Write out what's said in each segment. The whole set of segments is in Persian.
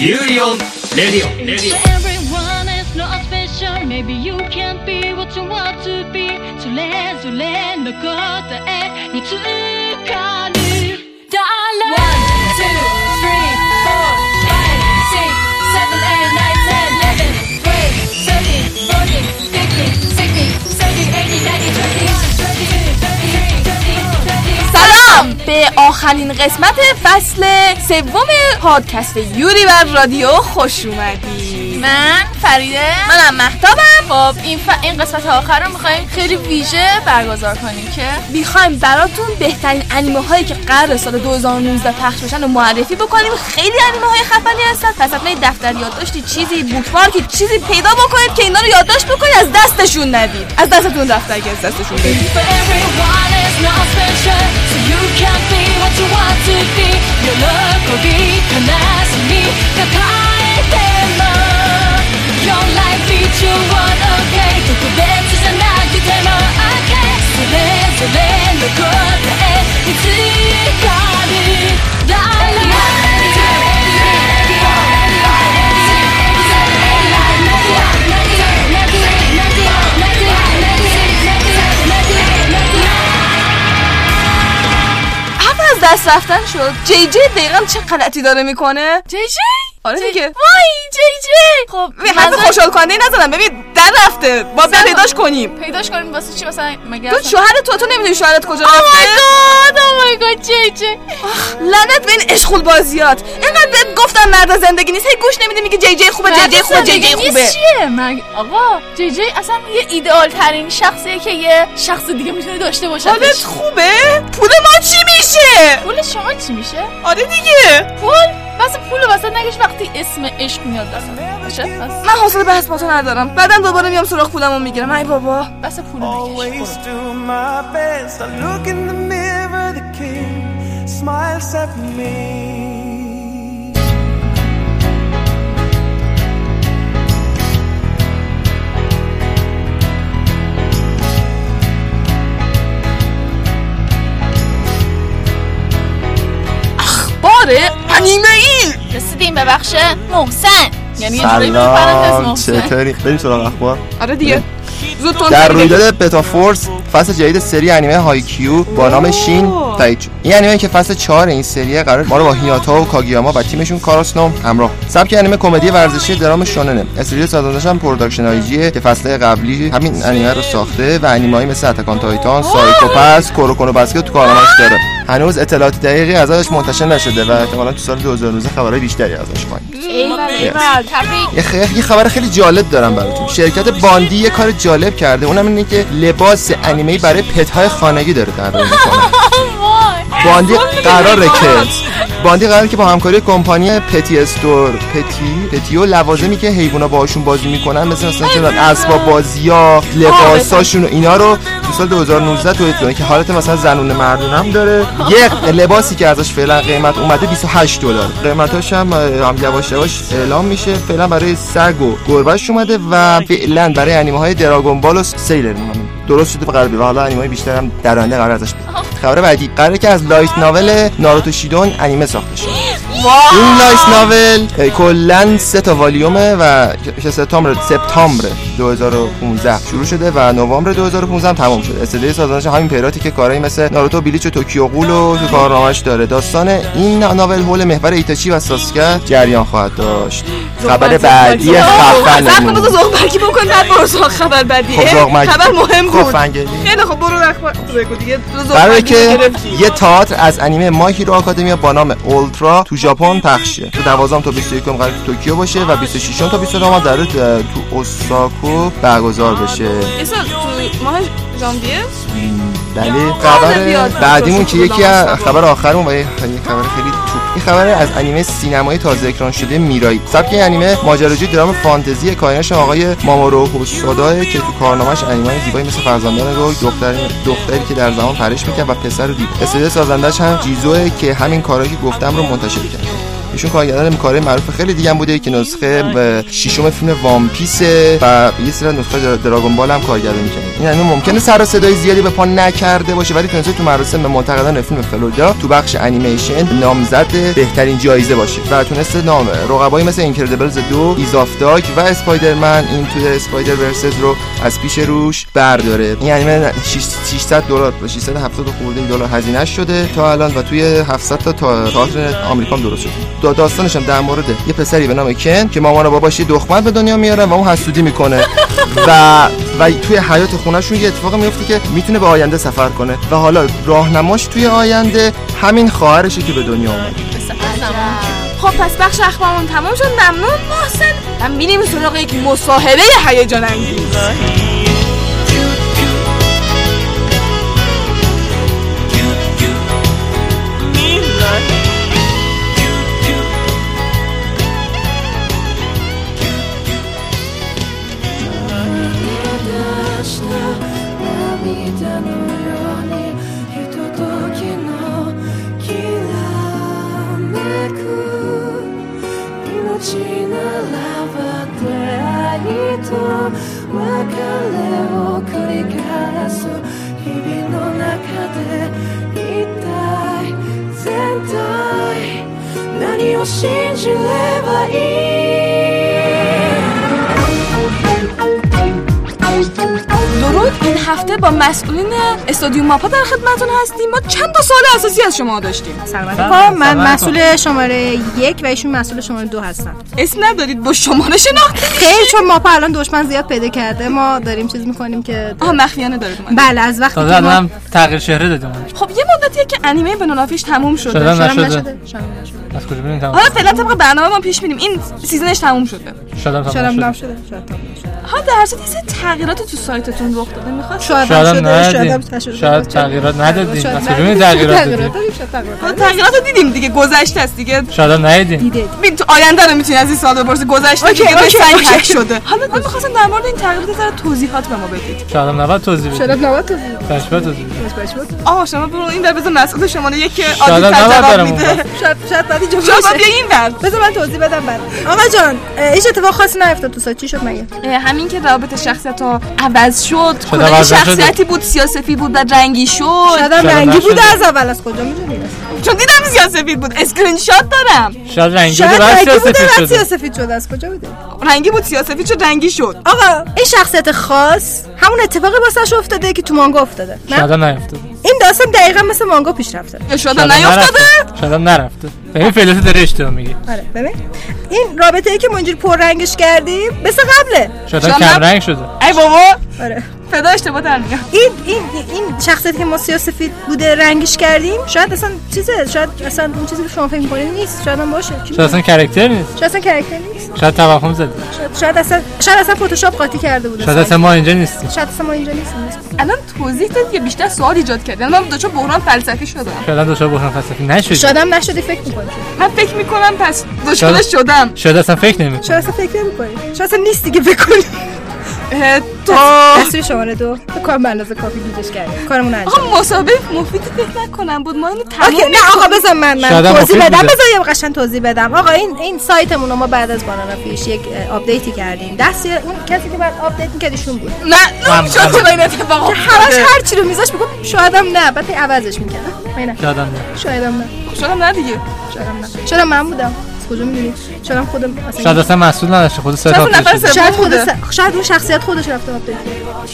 ユーリオンレディオレディオ Everyone is not special Maybe you can't be what you want to be それぞれの答えにつかる誰 آخرین قسمت فصل سوم پادکست یوری بر رادیو خوش اومدی. من فریده. منم محتابم. خب این, ف... این قسمت آخر رو می‌خوایم خیلی ویژه برگزار کنیم که می‌خوایم براتون بهترین انیمه هایی که قرار سال 2019 پخش بشن رو معرفی بکنیم. خیلی انیمه های خفنی هستن. پس حتما دفتر یادداشتی چیزی بوکمارکی چیزی پیدا بکنید که اینا رو یادداشت بکنید از دستشون ندید. از دستتون دفتر که از دستشون بدید. Be Your life is your one okay 特別じゃなくても okay それぞれの答えにつかる誰حرف از دست رفتن شد جی جی دقیقا چه غلطی داره میکنه جی جی آره دیگه. وای جی جی. خب منظور- خوشحال کننده نزدم. ببین در رفته. با پیداش کنیم. پیداش کنیم. واسه چی؟ مثلا مگه تو شوهر تو تو نمی‌دونی شوهرت کجا Oh رفته؟ God oh my god جی جی. لعنت به این عشق بازیات اینقدر بهت گفتم مرد زندگی نیست. هی گوش نمیدی میگه جی جی خوبه جی جی خوبه جی جی خوبه. چیه؟ مگ آقا جی جی اصلا یه ایدئال ترین شخصیه که یه شخص دیگه می‌تونه داشته باشه. حالت خوبه؟ پول ما چی میشه؟ پول شما چی میشه؟ آره دیگه. پول؟ واسه پول واسه نگش وقتی اسم عشق میاد واسه بس من حوصله بحث با تو ندارم. بعدا دوباره میام سراغ پولمو می‌گیرم. ای بابا. بس پول my باره انیمه ای. رسیدیم به بخش محسن. یعنی یه سلام. محسن. چطوری؟ بریم سراغ اخبار. آره دیگه. در رویداد بتا فورس فصل جدید سری انیمه هایکیو با نام شین شد این انیمه که فصل 4 این سریه قرار ما رو با هیناتا و کاگیاما و تیمشون کاراسنوم همراه. سبک انیمه کمدی ورزشی درام شوننه. استودیو سازندش هم پروداکشن آیجیه که فصل قبلی همین انیمه رو ساخته و انیمه‌ای مثل اتکان تایتان سایکوپس کوروکونو باسکت تو کارنامه‌اش داره. هنوز اطلاعات دقیقی ازش منتشر نشده و احتمالاً تو سال 2019 خبرهای بیشتری ازش خواهیم یه, خبر خیلی جالب دارم براتون. شرکت باندی یه کار جالب کرده. اونم اینه که لباس انیمه برای پت‌های خانگی داره طراحی می‌کنه. باندی قراره که باندی قراره که با همکاری کمپانی پتی استور پتی پتیو لوازمی که حیونا باهاشون بازی می‌کنن مثل مثلا چه اسباب بازی‌ها لباساشون و اینا رو تو سال 2019 تولید کنه که حالت مثلا زنونه مردونه هم داره. یه لباسی که ازش فعلا قیمت اومده 28 دلار. قیمتاش هم هم یواش یواش اعلام میشه. فعلا برای سگ و گربهش اومده و فعلا برای انیمه های دراگون بال و سیلر. درست شده؟ به قربی و حالا انیمه های بیشتر هم در آینده قرار ازش بیاد. خبر بعدی. قراره که از لایت ناول ناروتو شیدون انیمه ساخته شه. این لایت ناول کلا سه تا والیومه و که سپتامبر سپتامبر 2015 شروع شده و نوامبر 2015 هم تمام شده. استدیو سازندش همین پیراتی که کارهایی مثل ناروتو بلیچ و توکیو غول و تو کارنامه‌اش داره. داستان این ناول حول محور ایتاچی و ساسکه جریان خواهد داشت. خبر بعدی خفنمون کن زغبرکی بکن بعد برو خبر بعدی. خب خبر مهم خب بود. خیلی خب برو بگو دیگه. زغبرکی که. یه تئاتر از انیمه مای هیرو آکادمیا با نام اولترا تو ژاپن پخش تو 12 تا 21 قرار تو توکیو باشه و 26 تا 29 هم در تو اوساکو برگزار بشه. ماه ژانویه؟ بله. خبر. بعدیمون که یکی از خبر. آخرمون و یه خبر خیلی توپ این خبر از انیمه سینمایی تازه اکران شده میرایی سبک این انیمه ماجراجوی درام فانتزی کارینش آقای مامورو هوسودا که تو کارنامه‌اش انیمه زیبایی مثل فرزندان رو دختری دختری که در زمان پرش می‌کرد و پسر رو دید. استودیو سازندش هم جیزوه که همین کارایی که گفتم رو منتشر کرد. ایشون کارگردان کارهای معروف خیلی دیگه هم بوده که نسخه ششم فیلم One Piece ه و یه سری نسخه در- Dragon Ball هم کارگردانی کرده این یعنی ممکنه سر و صدای زیادی به پا نکرده باشه ولی تونسته تو مراسم منتقدان فیلم فلوریدا تو بخش انیمیشن نامزد بهترین جایزه باشه و تونسته نام رقبایی مثل Incredibles دو Isle of Dogs و Spider-Man Into the Spider-Verse رو از پیش روش برداره. این انیمه 600 دلار 670 خورده دلار هزینه شده تا الان و توی 700 تا تئاتر آمریکا درست شده. دا داستانش هم در مورد یه پسری به نام کن که مامان و باباش یه دختر به دنیا میارن و اون حسودی می‌کنه. و و توی حیات خونهشون یه اتفاق میفته که می‌تونه به آینده سفر کنه. و حالا راهنماش توی آینده همین خواهرشه که به دنیا اومد. خب پس بخش اخبارمون تمام شد. ممنون محسن. و میریم سراغ یک مصاحبه هیجان انگیز. れを繰り返す日々の中で一体全体何を信じればいい？درود این هفته با مسئولین استادیوم ماپا در خدمتتون هستیم. ما چند تا سوال اساسی از شما داشتیم. سلامت خب من مسئول شماره یک و ایشون مسئول شماره دو هستم اسم ندارید با شماره شناختی خیلی چون ماپا الان دشمن زیاد پیدا کرده. ما داریم چیز می‌کنیم که آها مخفیانه دارید. بله از وقتی که ما تغییر چهره دادیم. خب یه مدتیه که انیمه بنونافیش تموم شده. شدم نشده. از کجا ببینیم تمام حالا فعلا طبق برنامه ما پیش میریم این سیزنش تموم شده. شدم تمام شدم شده. نشده. ها در صورت یه سری تغییراتی تو سایتتون رخ داده. می‌خواد؟ شاید شاید شده شاید تغییرات ندادیم. از کجا. می‌دونی تغییرات تغییرات دادیم؟ تغییرات ندادیم. تغییرات رو دیدیم دیگه. گذشته است دیگه. شاید هم ندیدیم. ببین تو آینده رو می‌تونی از این سال بپرسی. گذشته دیگه به سنگ شده. حالا من می‌خواستم در مورد این تغییرات یه ذره توضیحات به ما بدید. شاید هم نباید توضیح بدیم. شاید نباید توضیح تشبیه توضیح باش. آها شما برو این بر بذار مسئول شماره یک که شاید عادی اون میده. شاید شاید بعد اینجا شما باشه. بیا این بر بذار من توضیح بدم بعد. آقا جان هیچ اتفاق خاصی نیفتاد تو سایت چی شد مگه همین که روابط شخصیت ها عوض شد. کلا. شخصیتی بود سیاسفید بود و رنگی شد. شاید رنگی. بوده از اول از کجا می‌دونی؟ چون دیدم سیاسفید بود. اسکرین شات دارم. شاید رنگی بوده بعد سیاسفید سیاسفید شده. از کجا بوده رنگی بود سیاسفید شد رنگی شد. آقا این شخصیت خاص همون اتفاقی واسش افتاده که تو مانگا افتاده. شاید نه این داستان دقیقا مثل مانگا پیش رفته شاید نیافتاده. نرفته. شاید نرفته. ببین فعلیت داره اشتباه میگی. آره ببین. این رابطه ای که ما اینجوری پر رنگش کردیم مثل قبله. شاید کم رنگ شده. ای بابا. آره. فدا اشتباه در میاد. این این این شخصیتی که ما سیاسفید بوده رنگش کردیم شاید اصلا چیزه شاید اصلا اون چیزی که شما فکر می‌کنید نیست شاید هم باشه شاید اصلا کرکتر نیست. شاید اصلا کرکتر نیست. شاید توهم زده. شاید, شاید اصلا شاید اصلا فتوشاپ قاطی کرده بوده. شاید اصلا ما اینجا نیستیم. شاید اصلا ما اینجا نیستیم. الان توضیح دادی که بیشتر سوال ایجاد الان من دچار بحران فلسفی شدم. شاید دچار بحران فلسفی نشدی شاید هم نشدی فکر می‌کنی. من فکر می‌کنم پس دچار شاید- شدم. شاید اصلا فکر نمی‌کنی. شاید اصلا فکر نمی‌کنی. شاید اصلا نیستی که فکر کنی. تو دستوری شماره دو. کار به اندازه کافی گیجش کردیم. کارمون انجام آقا مسابقه مفید فکر نکنم بود. ما اینو okay نه آقا بذار من من توضیح بدم. بذار یه قشنگ توضیح بدم. آقا این این سایتمون رو ما بعد از Banana Fish یک آپدیتی کردیم. دست اون کسی که بعد آپدیت می‌کرد ایشون بود. نه هم- چرا این اتفاق که همش هر چی رو میذاش میگم شاید هم نه. بعد عوضش می‌کردم. نه. شاید هم نه. شاید هم نه. نه دیگه. شاید هم نه. شاید هم من بودم. کجا می‌دونی شاید خودم اصلا شاید اصلا مسئول نداشته خود شده. سوم شاید خود شاید اون شخصیت خودش رفته آپدیت.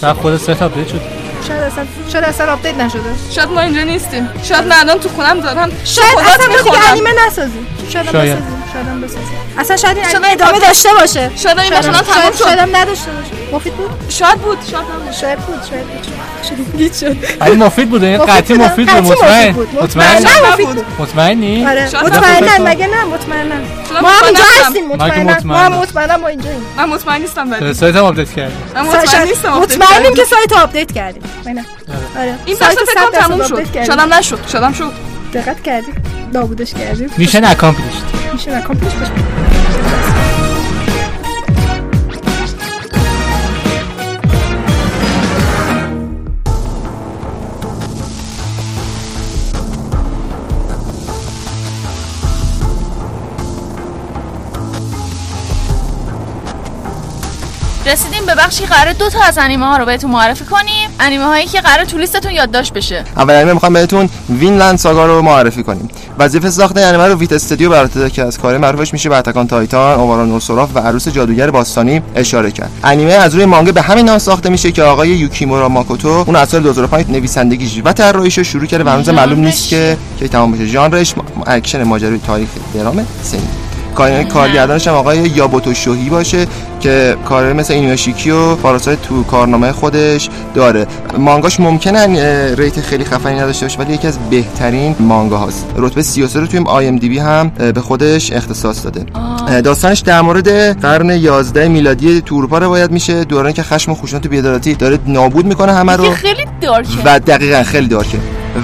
شاید خود سه تا آپدیت شد شاید اصلا شاید اصلا آپدیت نشده شاید ما اینجا نیستیم شاید من الان تو خونم دارم شاید اصلا دیگه. انیمه نسازیم شاید شاید. شاید هم بسازیم اصلا شاید این شاید این ادامه داشته باشه. شاید این مثلا شاید تموم شاید- شاید شد. هم نداشته باشه. مفید بود؟ شاید بود. شاید نبود شاید بود شاید بود. شاید گیج شد. ولی مفید بوده این قطعی بود. مفید قطعی بود مطمئن؟ بود. مطمئن مطمئن؟ نه مفید بود. بود مطمئنی؟ آره. شاید نبود. مگه نه؟ مطمئنن شاید ما هم اینجا. هستیم. مطمئنن ما هم ما اینجاییم. من مطمئن نیستم ولی. سایت هم آپدیت کردی. من مطمئن نیستم مطمئنیم کردیم. که سایت رو آپدیت کردیم مطمئنم. آره. این سایت بحث فکر کنم تموم شد. کردیم. شدم نشد. شدم شد. دقت کردیم نابودش کردیم میشن میشه نکامپلیش رسیدیم به بخشی قرار دو تا از انیمه ها رو بهتون معرفی کنیم. انیمه هایی که قرار تو لیستتون یادداشت بشه. اول انیمه می‌خوام بهتون Vinland Saga رو معرفی کنیم. وظیفه ساخت انیمه رو Wit Studio بر عهده که از کار معروفش میشه به Attack on Titan Owari no Seraph و عروس جادوگر باستانی اشاره کرد. انیمه از روی مانگا به همین نام ساخته میشه که آقای یوکیمورا ماکوتو اون از سال 2005 نویسندگیش و طراحیش رو شروع کرده و هنوز معلوم نیست که کی تمام بشه. ژانرش اکشن ماجرایی تاریخی درام seinen. کارگردانش هم آقای یابوتو شوهی باشه که کار مثل Inuyashiki و Parasyte تو کارنامه خودش داره. مانگاش ممکنه rate خیلی خفنی نداشته باشه ولی یکی از بهترین مانگا هاست. رتبه 33 رو توی IMDb هم به خودش اختصاص داده. داستانش در مورد قرن 11 میلادی تو اروپا روایت میشه. دورانی که خشم و خشونت و بی‌عدالتی داره نابود می‌کنه همه رو. خیلی dark ه. و دقیقا خیلی dark ه.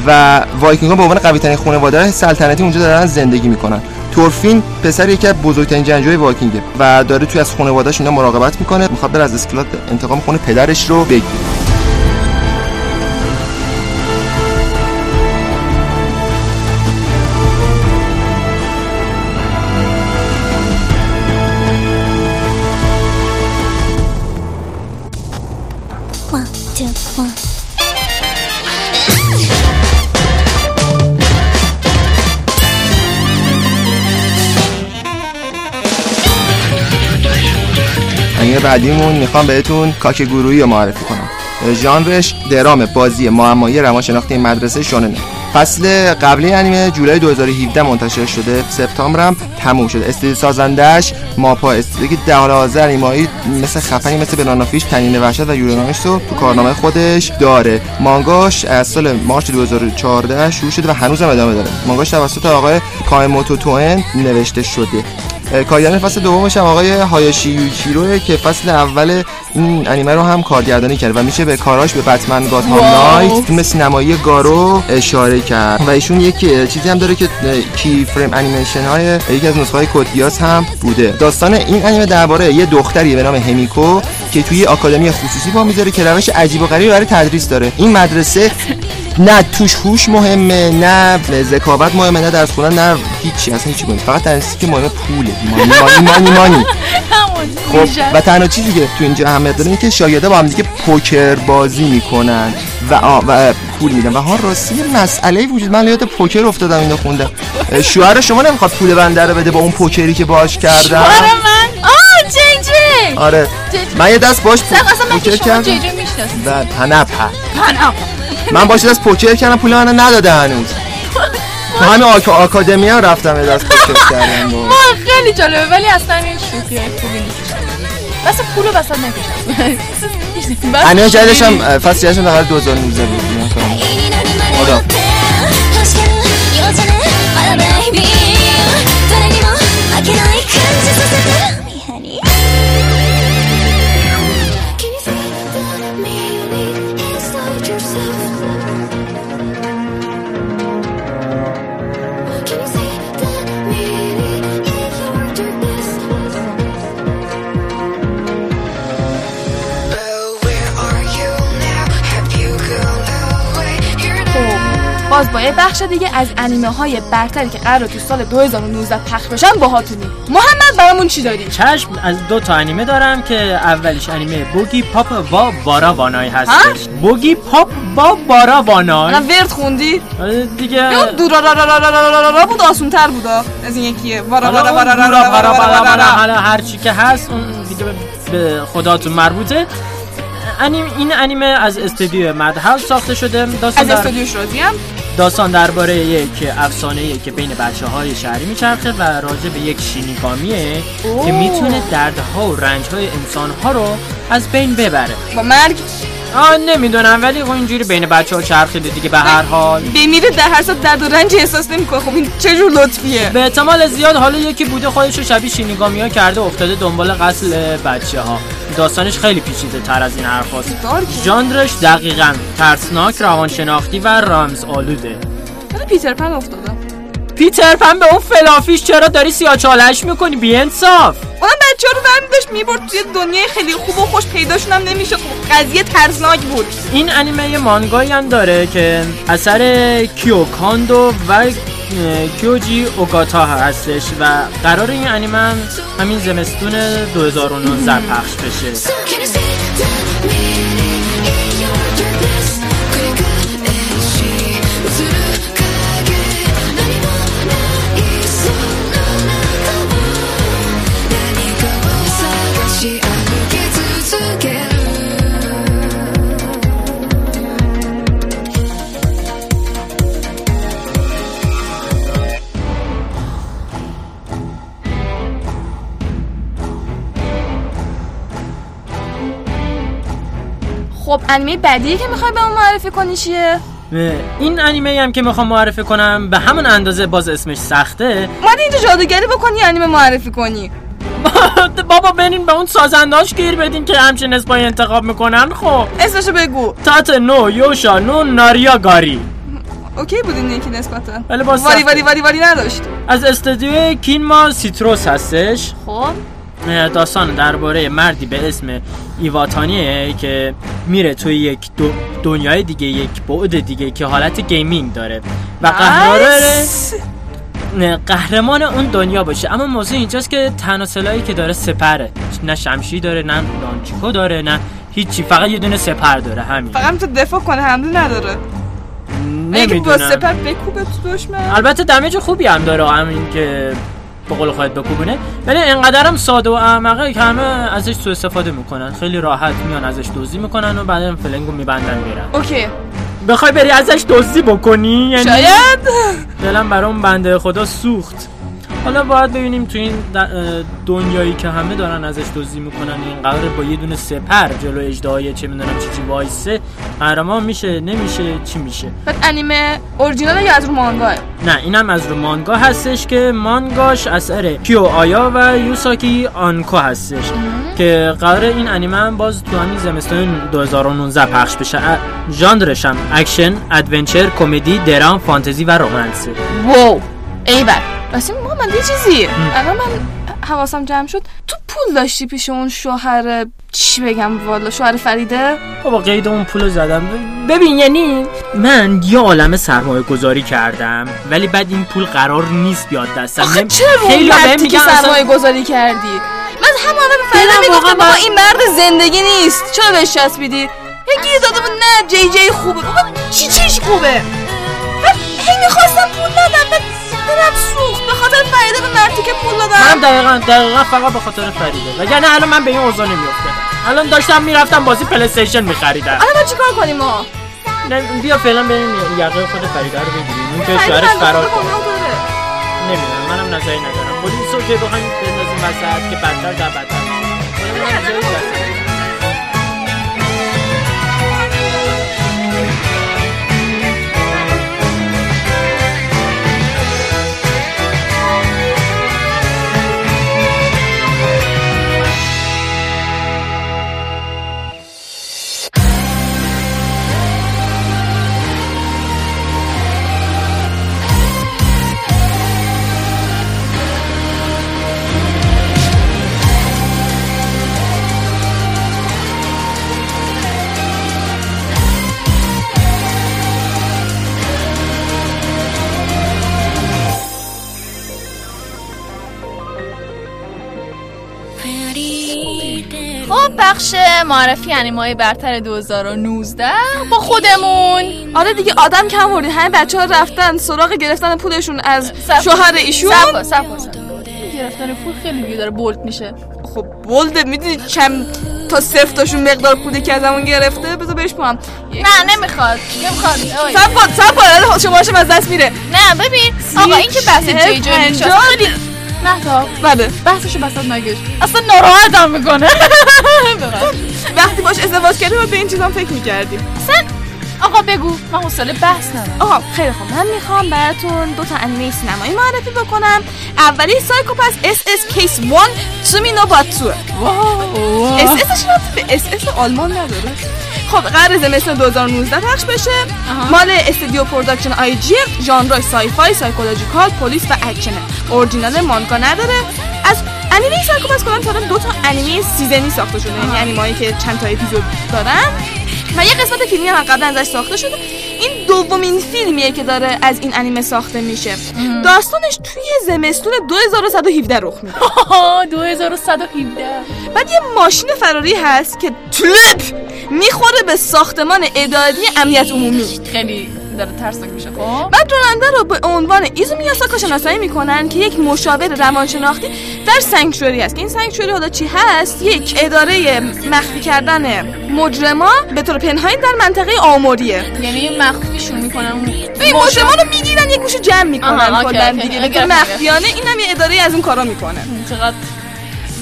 و وایکینگ ها به عنوان قوی ترین خانواده سلطنتی اونجا دارن زندگی می‌کنن. تورفین پسر یکی از بزرگترین جنگجوی وایکینگه و داره توی از خانواده‌اش اینا مراقبت می‌کنه. می‌خواد بره از اسکلاد انتقام کنه پدرش رو بگیره. بعدیمون می‌خوام بهتون کاک گروهی رو معرفی کنم. ژانرش درام بازی معمایی روانشناختی مدرسه شوننه فصل قبلی انیمه جولای 2017 منتشر شده. سپتامبر هم تموم شده. استودیو سازندش ماپا استودیو که در حال حاضر انیمایی مثل خفنی مثل بنانافیش تنین وحشت و یوراناش رو تو کارنامه خودش داره. مانگاش از سال مارچ 2014 شروع شده و هنوزم ادامه داره. مانگاش توسط آقای کایموتو توئن نوشته شده. کارگردان فصل دومش هم آقای هایاشی یوکیروه که فصل اول این انیمه رو هم کارگردانی کرد و میشه به کاراش به بتمن گاتام نایت فیلم سینمایی گارو اشاره کرد. و ایشون یک چیزی هم داره که کی فریم انیمیشن های یکی از نسخه های کدگیاس هم بوده. داستان این انیمه درباره یه دختری به نام همیکو که توی آکادمی خصوصی با می‌ذاره که روش عجیب و غریبی برای تدریس داره. این مدرسه نه توش هوش مهمه نه ذکاوت مهمه نه درس خوندن نه هیچی اصلا هیچی مهمه. فقط تنسی که مهمه پوله. مانی مانی مانی مانی. خب و تنها چیزی که تو اینجا اهمیت داره اینه که شاگردا با هم دیگه پوکر بازی می‌کنن و, و پول میدن. و ها راستی یه مسئله وجود من یاد پوکر افتادم اینو خوندم. شوهر شما نمی‌خواد پول بنده رو بده با اون پوکری که باش کردم آره من؟ آه جی آره. من یه دست باش سب اصلا من که پوکر شما کردم. می‌شناسیم من باش دست پوکر کردم پول من نداده هنوز تو همین آک... آکادمی ها رفتم یه دست پوکر کردم با. ما خیلی جالبه ولی اصلا این شوخی های خوبی نیست بس پولو وسط نکشم انیمه جدیدش هم فصل هم در حال 2019 بود. خدا. باز با یه بخش دیگه از انیمه های برتری که قرار تو سال 2019 پخش بشن باهاتونی محمد برامون چی داری چشم از دو تا انیمه دارم که اولیش انیمه بوگی پاپ و بارا وانای هستش بوگی پاپ با بارا وانای. الان ورد خوندی؟ آره دیگه دورا را را را را را را بود آسون تر بود از این یکیه بارا بارا بارا بارا بارا هر چی که هست اون دیگه. به خداتون مربوطه انیم این انیمه از استودیو مدهاوس ساخته شده داستان از استودیو راضیم داستان درباره یک افسانه ای که بین بچه های شهری میچرخه و راجع به یک شینیگامیه که می‌تونه دردها و رنجهای انسانها رو از بین ببره. با مرگ؟ آه نمی‌دونم ولی خب اینجوری بین بچه ها چرخیده دیگه به هر حال. بمیره در هر صورت درد و رنج احساس نمی‌کنه. خب این چه جور لطفیه؟ به احتمال زیاد حالا یکی بوده خودش رو شبیه شینیگامی ها کرده افتاده دنبال قتل بچه ها داستانش خیلی پیچیده تر از این حرف هست. ژانرش دقیقا ترسناک روانشناختی و رمز آلوده. من پیتر پن افتادم. پیتر پن به اون fluffy ش چرا داری سیاه چالش می‌کنی بی انصاف؟ اونم بچه ها رو برمی داشت می‌برد توی دنیای خیلی خوب و خوش پیداشون هم نمی‌شد. خب قضیه ترسناک بود. این انیمه یه مانگایی هم داره که اثر کیو کاندو و کیوجی اوگاتا هستش و قرار این انیمه هم همین زمستون 2019 پخش بشه. انیمه بعدی که می‌خوای به ما معرفی کنی چیه؟ این انیمه هم که می‌خوام معرفی کنم به همون اندازه باز اسمش سخته. اومدی اینجا جادوگری بکنی انیمه معرفی کنی. بابا برین به اون سازنداش گیر بدین که همچین اسمای انتخاب می‌کنن خب. اسمشو بگو. تات نو یوشا نو ناریا گاری. اوکی بود این یکی نسبتا. ولی واری. واری واری واری نداشت. از استودیو کینما سیتروس هستش. خب. داستان درباره مردی به اسم ایواتانیه که میره توی یک دو دنیای دیگه یک بعد دیگه که حالت gaming داره. و. نه، قهرمان اون دنیا باشه. اما موضوع اینجاست که تنها سلاحی که داره سپره. نه شمشیر داره نه نانچیکو داره نه هیچی. فقط یه دونه سپر داره همین. فقط تو دفاع کنه حمله نداره. اگه با نمی‌دونم. سپر بکوبه تو دشمن. البته damage خوبی هم داره همین که به قول خودت بکوبونه. ولی انقدر هم ساده و احمقه که همه ازش سوء استفاده می‌کنن. خیلی راحت میان ازش دزدی می‌کنن و بعدم فلنگو میبندن میرن. اوکی. بخوای بری ازش دزدی بکنی؟ یعنی شاید. دلم اون بنده خدا سوخت. حالا باید ببینیم تو این دنیایی که همه دارن ازش دزدی می‌کنن این قرار با یه دونه سپر جلو اجدهای چه می‌دونم چی چی وایسه قهرمان میشه نمیشه چی میشه؟ بعد انیمه اورجینال یا از رو مانگاه نه اینم از رو مانگا هستش که مانگاش اثر کیو آیا و یوساکی آنکو هستش. که قرار این انیمه هم باز تو همین زمستان 2019 پخش بشه. ژانرش هم اکشن adventure کمدی درام فانتزی و romance ه wow. ای بد محمد یه چیزی الان من حواسم جمع شد. تو پول داشتی پیش اون شوهر چی بگم والا شوهر فریده؟ بابا قید اون پول زدم. ببین یعنی من یه عالم سرمایه گذاری کردم ولی بعد این پول قرار نیست بیاد دستم. آخه چرا رو خیلی بهم که سرمایه گذاری کردی؟ من همه به فریده می‌گفتم بابا من- این مرد زندگی نیست. چرا بهش چسبیدی؟ داده بود نه جی جی خوبه. بابا چی چیش خوبه؟ من هی می‌خواستم پول ندم دلم سوخت. به خاطر فریده به مرتی که پول من دادم دقیقا دقیقا فقط به خاطر فریده وگرنه الان من به این اوضاع نمیافتادم. الان داشتم می‌رفتم بازی پلی استیشن میخریدم. الان ما چیکار کنیم ما؟ بیا فعلا بریم یقه خود فریده رو بگیریم. اون که شوهرش فرار کنه. نمی‌دونم منم نظری ندارم. پلیس رو که بخوایم بندازیم وسط که بدتر در بدتر. معرفی انیمای برتر 2019 با خودمون. آره دیگه آدم کم بردی. همه بچه ها رفتن سراغ گرفتن پولشون از. شوهر ایشون. سب گرفتن پول خیلی داره بولد میشه. خب بولده می‌دونی چند تا صفر تاشون مقدار پولی که از همون گرفته؟ بذار بهش پام نه نمی‌خواد نمی‌خواد. کن شما هاشم از دست میره. نه ببین. آقا این که بحث جی جی خیلی مهتاب بله. بحثشو بسات نگش اصلا ناراحتم می‌کنه. وقتی باش ازدواج کردیم به این چیزام فکر می‌کردیم اصلا آقا بگو من حوصله بحث ندارم. آها خیلی خوب. من می‌خوام براتون دو تا انیمه سینمایی معرفی بکنم. اولی Psycho-Pass SS Case 1 Tsumi to Batsu SS ش به SS آلمان نداره. خب قرار زمستون 2019 پخش بشه. مال استودیو Production I.G ژانر sci-fi psychological پلیس و اکشنه اورجینال مانگا نداره. از انیمه Psycho-Pass کلا تا دو تا انیمه season ی ساخته شده. یعنی انیمه‌ای که چند تا اپیزود دارن. و یه قسمت فیلمی هم قبلا ازش ساخته شده. این دومین فیلمیه که داره از این انیمه ساخته میشه. داستانش توی زمستون 2117 رخ میده. 2117 بعد یه ماشین فراری هست که تلپ می‌خوره به ساختمان اداری امنیت عمومی. خیلی داره ترسناک میشه خب؟ بعد راننده رو به عنوان ایزو میاساکا شناسایی می‌کنن که یک مشاور روانشناختی در سانکچوری هست که این سانکچوری حالا چی هست؟ یک اداره مخفی کردن مجرما به طور پنهانی در منطقه آموریه. یعنی مخفیشون می‌کنن این مجرما رو می‌گیرن یک گوشه جمع می‌کنن. کلا اوکی. دیگه به طور. مخفیانه این هم یه اداره از اون کارا می‌کنه. چقدر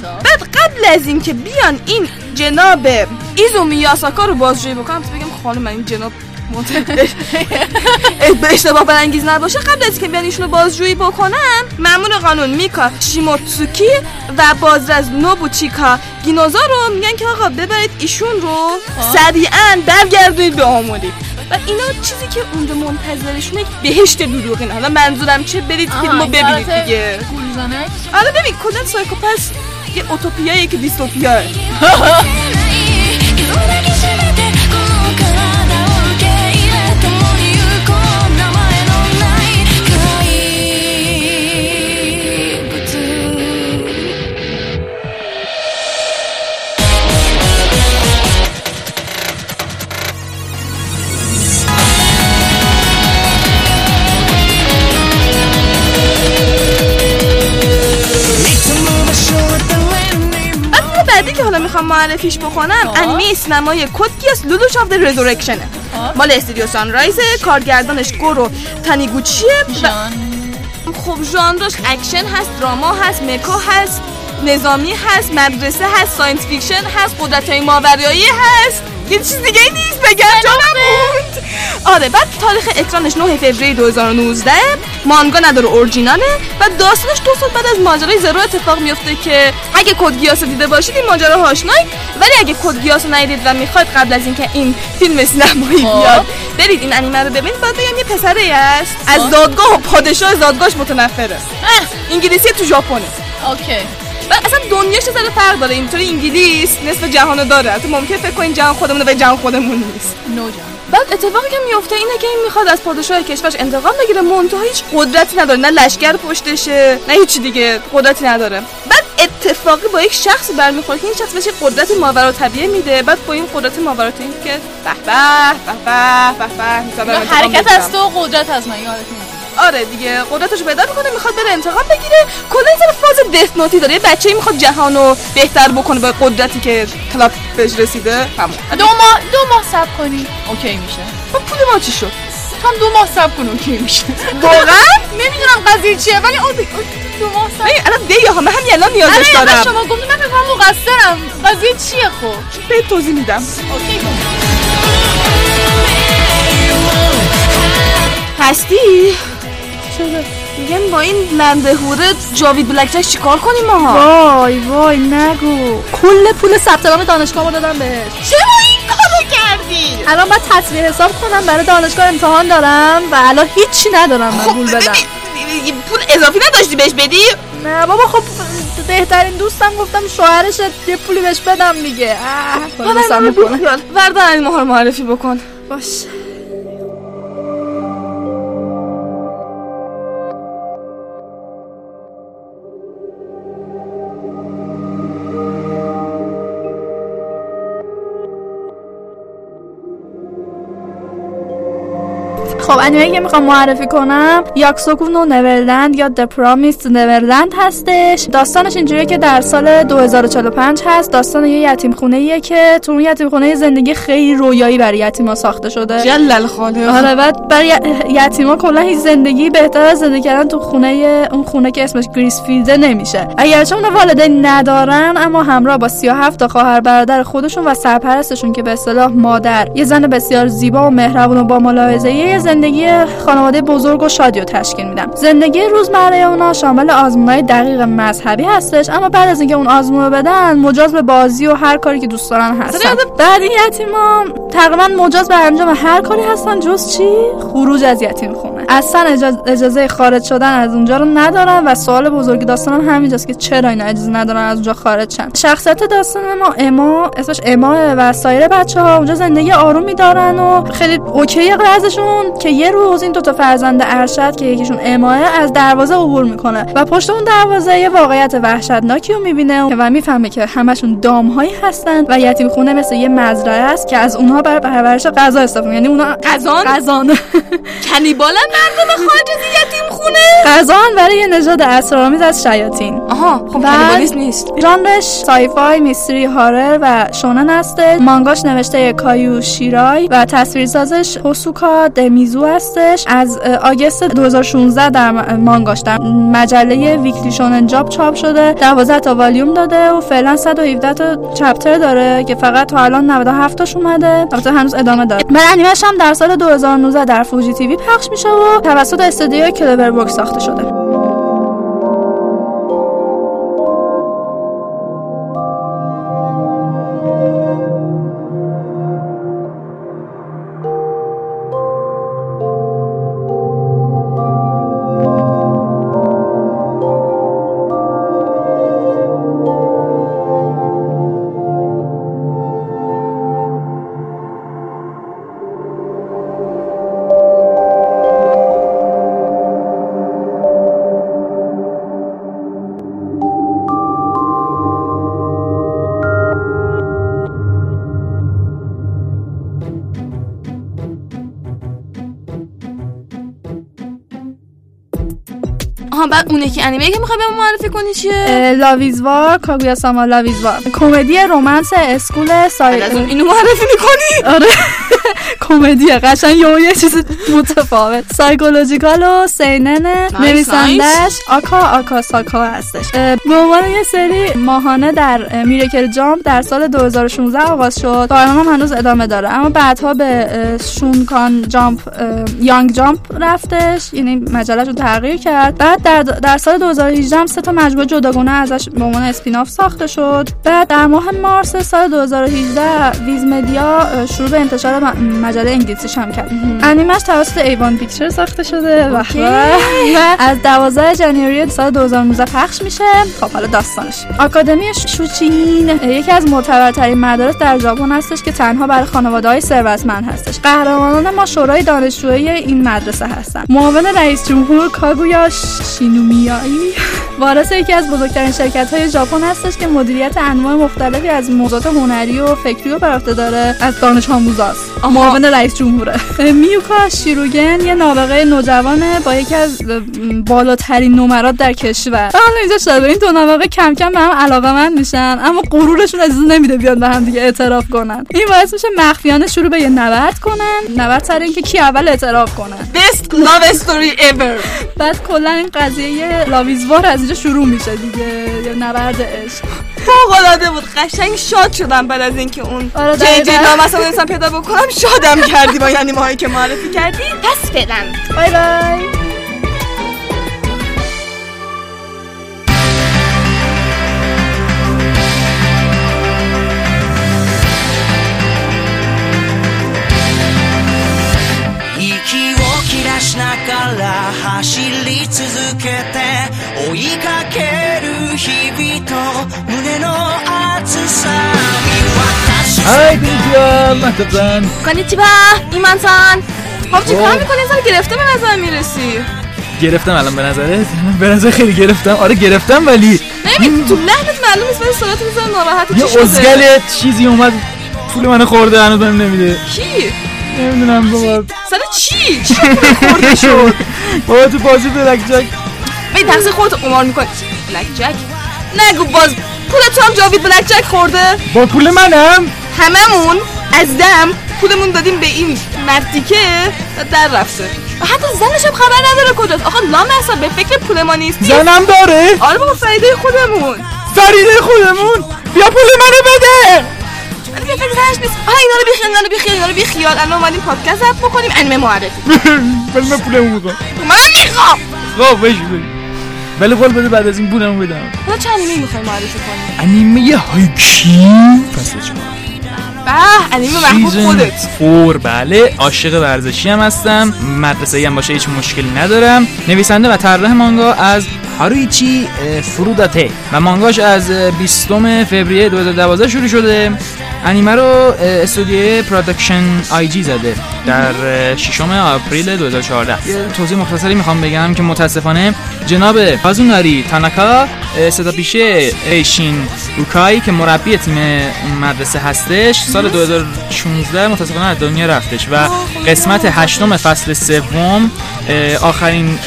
بعد قبل از اینکه بیان این جناب ایزو میاساکا رو بازجویی بکنم تو بگم خانم من این جناب به اشتباه برانگیز نباشه. قبل از که بیان ایشونو بازجویی بکنن مأمور قانون میکا شیموتسوکی و بازرس نوبوچیکا گینوزا رو میگن که آقا ببرید ایشون رو سریعا برگردونید به آموری. و اینا چیزی که اونجا منتظرشونه یک بهشت دروغین. حالا منظورم چه؟ برید فیلمو ببینید دیگه. آره ببین کلا سایکوپس یه اوتوپیاییه که دیستوپیاه. که حالا می‌خوام معرفیش بکنم انیمه سینمایی Code Geass Lelouch of the Resurrection ه مال استودیو Sunrise کارگردانش گورو تانیگوچیه و خب ژانرش اکشن هست drama هست mecha هست نظامی هست مدرسه هست science fiction هست قدرت های ماورایی هست. یه چیز دیگه نیست بگم جانم موند آره بعد تاریخ اکرانش 9 فوریه 2019 مانگا نداره اورجیناله و داستانش دو سال بعد از ماجرای زرو اتفاق میفته که اگه Code Geass رو دیده باشید این ماجرا آشنایی ولی اگه Code Geass رو ندیدید و می‌خواید قبل از اینکه این فیلم سینمایی بیاد برید این انیمه رو ببینید. بعد بگم یه پسره است از زادگاه و پادشاه زادگاهش متنفره. انگلیسی تو ژاپنه. OK. و اصلا دنیاش ذره فرق داره اینطوری انگلیس نصف جهانو داره تو ممکن فکر کنین جهان خودمونه و جهان خودمون نیست نو جان بعد اتفاقی که میفته اینه که این می‌خواد از پادشاه کشورش انتقام بگیره منتها هیچ قدرتی نداره نه لشکر پشتشه نه هیچ دیگه قدرتی نداره بعد اتفاقی با یک شخص برمیخوره که این شخص بهش قدرت ماورا طبیعه میده بعد با این قدرت ماورا طبیعه که به به به به به به حرکت. از تو قدرت از من یادت آره دیگه قدرتشو پیدا می‌کنه می‌خواد بره انتقام بگیره. کلا این فاز Death Note ی داره. یه بچه‌ای می‌خواد جهانو بهتر بکنه با قدرتی که کلاب بهش رسیده. تمام دو ماه دو ماه صبر کنی. OK میشه. خب پول ما چی شد؟ هم دو ماه صبر کن OK میشه. واقعا؟ نمی‌دونم قضیه چیه ولی اون دو ماه صبر. ببین الان دی ها من همین الان نیازش آره دارم. شما گفتید من فکر مقصرم. قضیه چیه خب؟ به توضیح میدم. اوکی. هستی؟ شده. میگم با این لندهوره جاوید بلک جک چیکار کنیم ماها وای وای نگو. کل پول ثبت نام دانشگاه رو دادم بهش. چرا این کارو کردی؟ الان باید تصویر حساب کنم برای دانشگاه امتحان دارم و الان هیچی ندارم من پول بدم. پول اضافی نداشتی بهش بدی؟ نه بابا خب بهترین دوستم گفتم شوهرش یه پولی بهش بدم دیگه. بگو وردن این ماها رو معرفی بکن. باش خب انیمه که می‌خوام معرفی کنم یاکسوکو نو نورلند یا د پرامیس نورلند هستش. داستانش اینجوریه که در سال 2045 هست. داستان یه یتیم خونه ایه که تو اون یتیم خونه زندگی خیلی رویایی برای یتیما ساخته شده. جل الخالق حالا بعد برای یتیما کلا هیچ زندگی بهتر از زندگی کردن تو خونه اون خونه که اسمش گریسفیلده نمیشه. اگرچه اونا والدین ندارن اما همراه با 37 تا خواهر برادر خودشون و سرپرستشون که به اصطلاح مادر. یه زن بسیار زیبا و مهربون و با ملاحظه یه زندگی خانواده بزرگ و شادی رو تشکیل میدن زندگی روزمره اونا شامل آزمونهای دقیق مذهبی هستش اما بعد از اینکه اون آزمون رو بدن مجاز به بازی و هر کاری که دوست دارن هستن. بعد این یتیما تقریبا مجاز به انجام هر کاری هستن جز چی؟ خروج از یتیم خونه. اصلا اجازه, اجازه خارج شدن از اونجا رو ندارن و سوال بزرگی داستانم همینجاست که چرا اینا اجازه ندارن از اونجا خارج شن. شخصیت داستان ما اما اسمش اما و سایر بچه ها اونجا زندگی آرومی دارن و خیلی اوکی ازشون که یه روز این دوتا فرزند ارشد که یکیشون اماه از دروازه عبور می‌کنه و پشت اون دروازه یه واقعیت وحشتناکی رو می‌بینه و می‌فهمه که همشون دامهایی هستن و یتیم خونه مثل یه مزرعه است که از اونها برای پرورش غذا استفاده یعنی اونها غذان غذان. cannibal ن مردم خارج از یتیم خونه؟ غذان برای یه نژاد اسرارآمیز از شیاطین. آها خب cannibalism نیست. ژانرش sci-fi mystery horror و شونن هسته. مانگاش نوشته کایو شیرای و تصویرسازش پوسوکا دمیزو هستش. از August 2016 در مانگاش در مجله Weekly Shonen Jump چاپ شده. 12 تا والیوم داده و فعلا 117 تا chapter داره که فقط تا الان 97 تاش اومده. البته هنوز ادامه داره. من انیمش هم در سال 2019 در Fuji TV پخش میشه و توسط استودیو CloverWorks ساخته شده. اون یکی انیمه که می‌خوای به ما معرفی کنی چیه؟ اه، لاویزوار کاگویا ساما لاویزوار کمدی romance school سای اینو معرفی می‌کنی؟ آره. کمدیه قشنگ یه یه چیز متفاوت. psychological و سینن نویسندش آکا آکا ساکا هستش. به عنوان یه سری ماهانه در Miracle Jump در سال 2016 آغاز شد. کارنامه هم هنوز ادامه داره. اما بعدها به شونکان Jump Young Jump رفتش. یعنی مجلهش رو تغییر کرد. بعد در, در سال 2018 هم سه تا مجموعه جداگانه ازش به عنوان spin-off ساخته شد. بعد در ماه مارس سال 2018 Viz Media شروع به انتشار مجله انگلیسیش هم کرد. انیمش توسط A-1 Pictures ساخته شده. و از 12 ژانویه سال 2019 پخش میشه. خب حالا داستانش. آکادمی شوچین یکی از معتبرترین مدارس در ژاپن هستش که تنها برای خانواده های ثروتمند هستش. قهرمانان ما شورای دانشجویی این مدرسه هستن. معاون رئیس جمهور کاگویا شینومیایی. وارث یکی از بزرگترین شرکت های ژاپن هستش که مدیریت انواع مختلفی از موضوعات هنری و فکری رو بر عهده داره از دانش آموزاست معاون رئیس جمهوره میوکا شیروگن یه نابغه نوجوانه با یکی از بالاترین نمرات در کشور. حالا اینجا شده این دو نابغه کم کم به هم علاقه من میشن اما غرورشون اجازه نمیده بیان به هم دیگه اعتراف کنن. این باعث میشه مخفیانه شروع به یه نبرد کنن. نبرد سر اینکه کی اول اعتراف کنن. Best love story ever. بعد کلا این قضیه لاویزوار از اینجا شروع میشه دیگه. یه نبرد عشق. فوق العاده بود. قشنگ شاد شدم بعد از اینکه اون آره، جی جی دقیقاً. نام اصلا نمی‌تونستم پیدا بکنم شادم کردی با این انیمه هایی که معرفی کردی. پس فعلا. بای بای. های بینجا مهتبن کنیچی با ایمان سان خب چی کار می‌کنی سال گرفته به نظر می‌رسی گرفتم الان به نظرت به نظر خیلی گرفتم آره گرفتم ولی نمی‌دونی تو لحنت معلوم نیست ولی صورت میزن ناراحت یه ازگل چیزی اومد پول منو خورده هنوز بهم نمیده کی نمی‌دونم بابا سر چی چی خورده شد بابا تو بازی بلک جک به تقصیر خودت قمار می‌کنی بلک جک نگو باز پول تو هم جاوید بلک جک خورده با پول منم هممون از دم پولمون دادیم به این مردی که در رفته. و حتی زنش هم خبر نداره کجاست. آقا لام اصلا به فکر پول ما نیستی زنم داره؟ آره بابا فایده خودمون. فریده خودمون؟ بیا پول منو بده! ولی به فکر زنش نیست. آها اینا رو بیخیال اینا رو بیخیال اینا رو بیخیال. الان اومدیم پادکست ضبط بکنیم انیمه معرفی. ولی من پولمو می‌خوام من می‌خوام! خب بشی بشی ولی قول بده بعد از این پولمو بدم. حالا چه انیمه می‌خوای معرفی کنی انیمه هایکیو فصل چهار به انیمه محبوب خودت. four بله. عاشق ورزشی هم هستم. مدرسه ای هم باشه هیچ مشکلی ندارم. نویسنده و طراح مانگا از هارویچی اه، فوروداته و مانگاش از اه، 20 فوریه 2012 شروع شده. انیمه رو استودیو Production آی جی زده. در اه، 6 آپریل 2014 یه توضیح مختصری می‌خوام بگم که متاسفانه جناب کازوناری تاناکا صدا پیشه ایشین اوکای که مربی تیم مدرسه هستش سال 2016 متاسفانه از دنیا رفتش و قسمت هشتم فصل سوم آخرین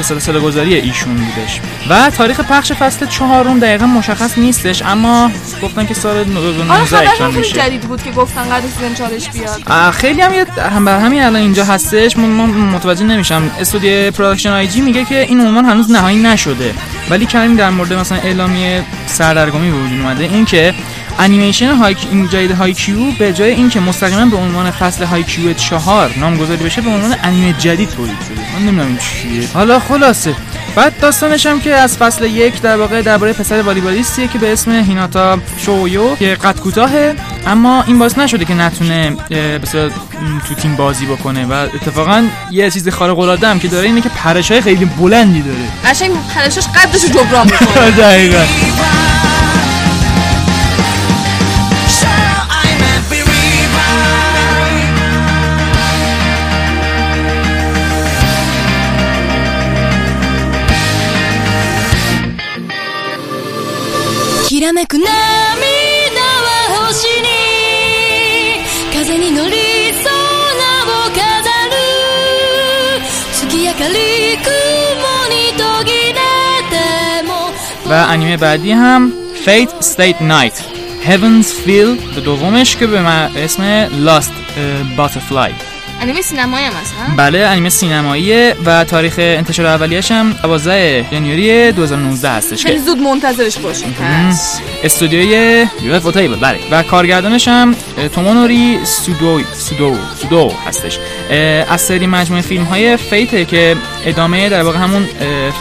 اصطلاح سالگذاری ایشون بودش. و تاریخ پخش فصل چهارم دقیقا مشخص نیستش اما گفتن که سال آره 2019 خبرش اکران میشه. جدید بود که گفتن قرار season چهارش بیاد. خیلی هم, یه- هم بر همین الان اینجا هستش. من, من متوجه نمیشم. استودیو Production I.G میگه که این عنوان هنوز نهایی نشده. ولی کمی در مورد مثلا اعلامیه سردرگمی به وجود اومده. این که انیمیشن های این جدید های کیو به جای اینکه مستقیما به عنوان فصل های کیو چهار نامگذاری بشه به عنوان انیمه جدید تولید شده. من نمی‌دونم این چیه. حالا خلاصه. بعد داستانش هم که از فصل یک در واقع درباره پسر والیبالیستیه که به اسم هیناتا شویو که قد کوتاهه اما این باعث نشده که نتونه بسیار تو تیم بازی بکنه. و اتفاقا یه چیز خارق العاده هم که داره اینه که پرشای خیلی بلندی داره. قشنگ پرشش قدشو جبران می‌کنه. و انیمه بعدی هم Fate State Night. Heaven's Feel به دومش که به اسم Lost اه، Butterfly. انیمه سینمایی هم هست ها؟ بله انیمه سینماییه و تاریخ انتشار اولیش هم 12 ژانویه 2019 هستش خیلی زود منتظرش باشیم پس. استودیوی یو تیبل بله. و کارگردانش هم تومونوری سودو سودو سودو هستش. از سری مجموعه فیلم های فیته که ادامه در واقع همون